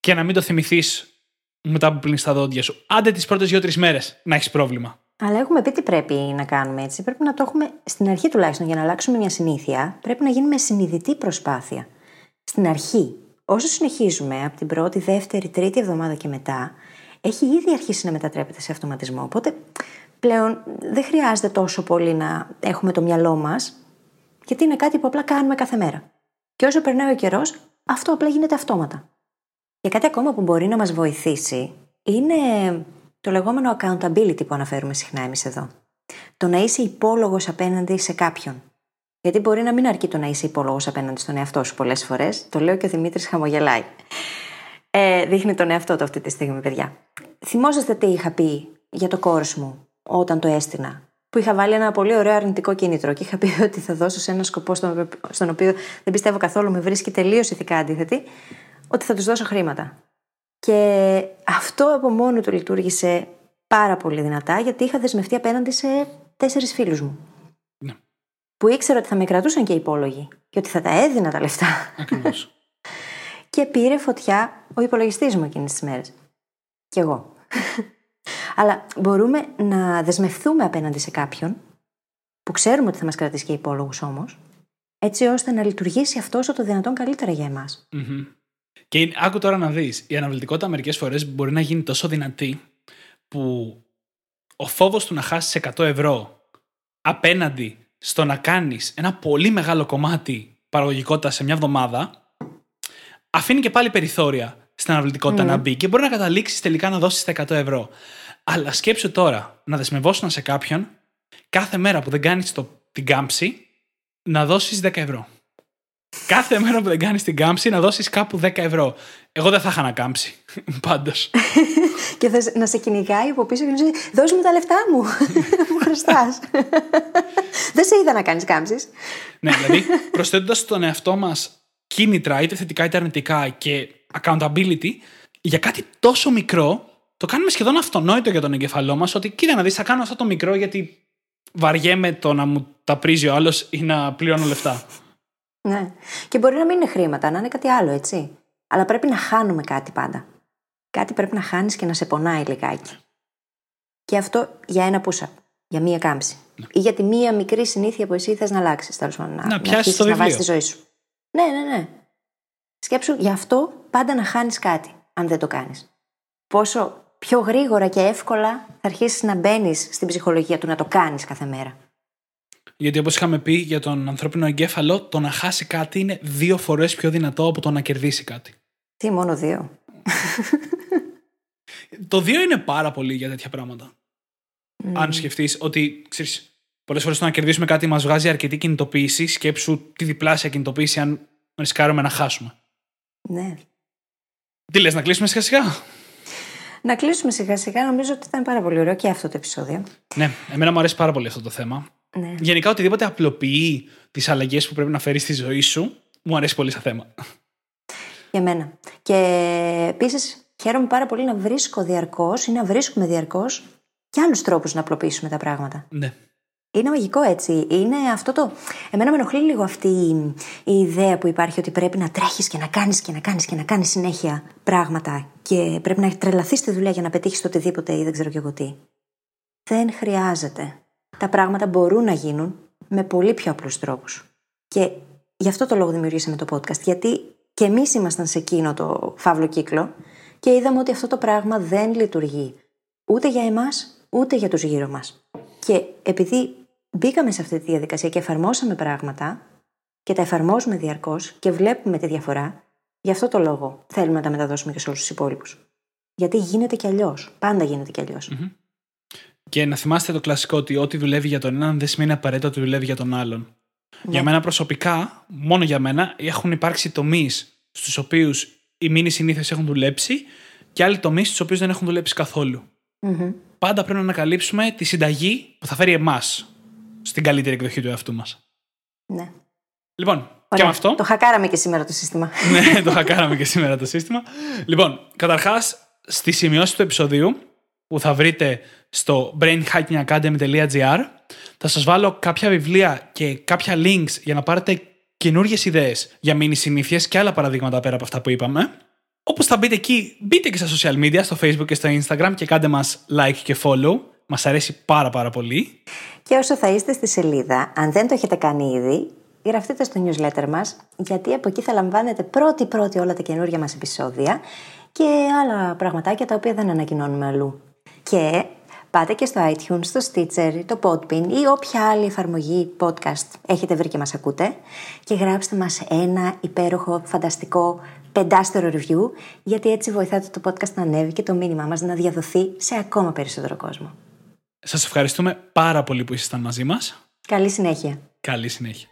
και να μην το θυμηθείς μετά που πλύνεις τα δόντια σου. Άντε τις πρώτες δύο-τρεις μέρες να έχεις πρόβλημα. Αλλά έχουμε πει τι πρέπει να κάνουμε έτσι. Πρέπει να το έχουμε στην αρχή τουλάχιστον για να αλλάξουμε μια συνήθεια. Πρέπει να γίνει με συνειδητή προσπάθεια. Στην αρχή, όσο συνεχίζουμε από την πρώτη, δεύτερη, τρίτη εβδομάδα και μετά, έχει ήδη αρχίσει να μετατρέπεται σε αυτοματισμό. Οπότε πλέον δεν χρειάζεται τόσο πολύ να έχουμε το μυαλό μας, γιατί είναι κάτι που απλά κάνουμε κάθε μέρα. Και όσο περνάει ο καιρός, αυτό απλά γίνεται αυτόματα. Και κάτι ακόμα που μπορεί να μας βοηθήσει είναι το λεγόμενο accountability που αναφέρουμε συχνά εμείς εδώ. Το να είσαι υπόλογος απέναντι σε κάποιον. Γιατί μπορεί να μην αρκεί το να είσαι υπόλογος απέναντι στον εαυτό σου πολλές φορές. Το λέω και ο Δημήτρης χαμογελάει. Ε, δείχνει τον εαυτό του αυτή τη στιγμή, παιδιά. Θυμόσαστε τι είχα πει για το κόρος μου όταν το έστεινα. Που είχα βάλει ένα πολύ ωραίο αρνητικό κίνητρο και είχα πει ότι θα δώσω σε ένα σκοπό στον, στον οποίο δεν πιστεύω καθόλου με βρίσκει τελείως ηθικά αντίθετη, ότι θα τους δώσω χρήματα. Και αυτό από μόνο του λειτουργήσε πάρα πολύ δυνατά, γιατί είχα δεσμευτεί απέναντι σε τέσσερις φίλους μου. Ναι. Που ήξερα ότι θα με κρατούσαν και οι υπόλογοι και ότι θα τα έδινα τα λεφτά. Ακριβώς. και πήρε φωτιά ο υπολογιστής μου εκείνες τις μέρες. Κι εγώ. Αλλά μπορούμε να δεσμευτούμε απέναντι σε κάποιον, που ξέρουμε ότι θα μας κρατήσει και υπόλογου όμως, έτσι ώστε να λειτουργήσει αυτό όσο το δυνατόν καλύτερα για εμάς. Και είναι- άκου τώρα να δεις. Η αναβλητικότητα μερικές φορές μπορεί να γίνει τόσο δυνατή που ο φόβος του να χάσεις 100 ευρώ απέναντι στο να κάνεις ένα πολύ μεγάλο κομμάτι παραγωγικότητας σε μια εβδομάδα αφήνει και πάλι περιθώρια στην αναβλητικότητα να μπει και μπορεί να καταλήξεις τελικά να δώσεις τα 100 ευρώ. Αλλά σκέψου τώρα να δεσμευόσουν σε κάποιον κάθε μέρα που δεν κάνεις την κάμψη να δώσεις 10 ευρώ. Κάθε μέρα που δεν κάνεις την κάμψη να δώσεις κάπου 10 ευρώ. Εγώ δεν θα είχα να κάμψει. Πάντως. Και θες να σε κυνηγάει από πίσω και να σου λέει: Δώσ' μου τα λεφτά μου. Μου χρωστάς. Δεν σε είδα να κάνεις κάμψεις. ναι, δηλαδή προσθέτοντας στον εαυτό μας κίνητρα, είτε θετικά είτε αρνητικά και accountability, για κάτι τόσο μικρό, το κάνουμε σχεδόν αυτονόητο για τον εγκεφαλό μας ότι κοίτα να δεις, θα κάνω αυτό το μικρό γιατί βαριέμαι το να μου τα πρίζει ο άλλος ή να πληρώνω λεφτά. Ναι. Και μπορεί να μην είναι χρήματα, να είναι κάτι άλλο, έτσι. Αλλά πρέπει να χάνουμε κάτι πάντα. Κάτι πρέπει να χάνεις και να σε πονάει λιγάκι. Και αυτό για ένα push-up, για μία κάμψη. Ή για τη μία μικρή συνήθεια που εσύ θες να αλλάξεις. Τέλος πάντων, να, πιάσεις αρχίσεις το να βιβλίο. βάζεις τη ζωή σου. Ναι, ναι, ναι. Σκέψου γι' αυτό πάντα να χάνεις κάτι, αν δεν το κάνεις. Πόσο πιο γρήγορα και εύκολα θα αρχίσεις να μπαίνεις στην ψυχολογία του να το κάνεις κάθε μέρα. Γιατί όπως είχαμε πει για τον ανθρώπινο εγκέφαλο, το να χάσει κάτι είναι δύο φορές πιο δυνατό από το να κερδίσει κάτι. Τι, μόνο δύο; Το δύο είναι πάρα πολύ για τέτοια πράγματα. Αν σκεφτείς ότι ξέρεις, πολλές φορές το να κερδίσουμε κάτι μας βγάζει αρκετή κινητοποίηση, σκέψου τη διπλάσια κινητοποίηση αν ρισκάρουμε να χάσουμε. Ναι. Τι λες, να κλείσουμε σιγά σιγά; Να κλείσουμε σιγά σιγά. Νομίζω ότι ήταν πάρα πολύ ωραίο και αυτό το επεισόδιο. Ναι, εμένα μου αρέσει πάρα πολύ αυτό το θέμα. Ναι. Γενικά, οτιδήποτε απλοποιεί τις αλλαγές που πρέπει να φέρεις στη ζωή σου, μου αρέσει πολύ σαν θέμα. Για μένα. Και επίσης χαίρομαι πάρα πολύ να βρίσκω διαρκώς ή να βρίσκουμε διαρκώς και άλλους τρόπους να απλοποιήσουμε τα πράγματα. Ναι. Είναι μαγικό έτσι. Είναι αυτό το. Εμένα με ενοχλεί λίγο αυτή η, η ιδέα που υπάρχει ότι πρέπει να τρέχεις και να κάνεις και να κάνεις και να κάνεις συνέχεια πράγματα και πρέπει να τρελαθείς στη δουλειά για να πετύχεις το οτιδήποτε ή δεν ξέρω κι εγώ τι. Δεν χρειάζεται. Τα πράγματα μπορούν να γίνουν με πολύ πιο απλούς τρόπους. Και γι' αυτό το λόγο δημιουργήσαμε το podcast. Γιατί και εμείς ήμασταν σε εκείνο το φαύλο κύκλο και είδαμε ότι αυτό το πράγμα δεν λειτουργεί ούτε για εμάς ούτε για τους γύρω μας. Και επειδή μπήκαμε σε αυτή τη διαδικασία και εφαρμόσαμε πράγματα και τα εφαρμόζουμε διαρκώς και βλέπουμε τη διαφορά, γι' αυτό το λόγο θέλουμε να τα μεταδώσουμε και σε όλους τους υπόλοιπους. Γιατί γίνεται κι αλλιώς. Πάντα γίνεται κι αλλιώς. Και να θυμάστε το κλασικό ότι ό,τι δουλεύει για τον έναν δεν σημαίνει απαραίτητα ότι δουλεύει για τον άλλον. Για μένα προσωπικά, μόνο για μένα, έχουν υπάρξει τομείς στους οποίους οι μήνυ συνήθειε έχουν δουλέψει και άλλοι τομείς στους οποίους δεν έχουν δουλέψει καθόλου. Πάντα πρέπει να ανακαλύψουμε τη συνταγή που θα φέρει εμάς στην καλύτερη εκδοχή του εαυτού μας. Ναι. Λοιπόν, και Ωραία. με αυτό. Το χακάραμε και σήμερα το σύστημα. ναι, το χακάραμε και σήμερα το σύστημα. Λοιπόν, καταρχάς, στη σημειώση του επεισοδίου που θα βρείτε στο brainhackingacademy.gr θα σας βάλω κάποια βιβλία και κάποια links για να πάρετε καινούριε ιδέες για μήνυ συνήθειες και άλλα παραδείγματα πέρα από αυτά που είπαμε. Όπως θα μπείτε εκεί, μπείτε και στα social media, στο facebook και στο instagram και κάντε μας like και follow. Μας αρέσει πάρα πάρα πολύ. Και όσο θα είστε στη σελίδα, αν δεν το έχετε κάνει ήδη, γραφτείτε στο newsletter μας, γιατί από εκεί θα λαμβάνετε πρώτη-πρώτη όλα τα καινούργια μας επεισόδια και άλλα πραγματάκια τα οποία δεν ανακοινώνουμε αλλού. Και πάτε και στο iTunes, στο Stitcher, το Podbean ή όποια άλλη εφαρμογή podcast έχετε βρει και μας ακούτε και γράψτε μας ένα υπέροχο, φανταστικό, πεντάστερο review, γιατί έτσι βοηθάτε το podcast να ανέβει και το μήνυμά μας να διαδοθεί σε ακόμα περισσότερο κόσμο. Σας ευχαριστούμε πάρα πολύ που ήσασταν μαζί μας. Καλή συνέχεια. Καλή συνέχεια.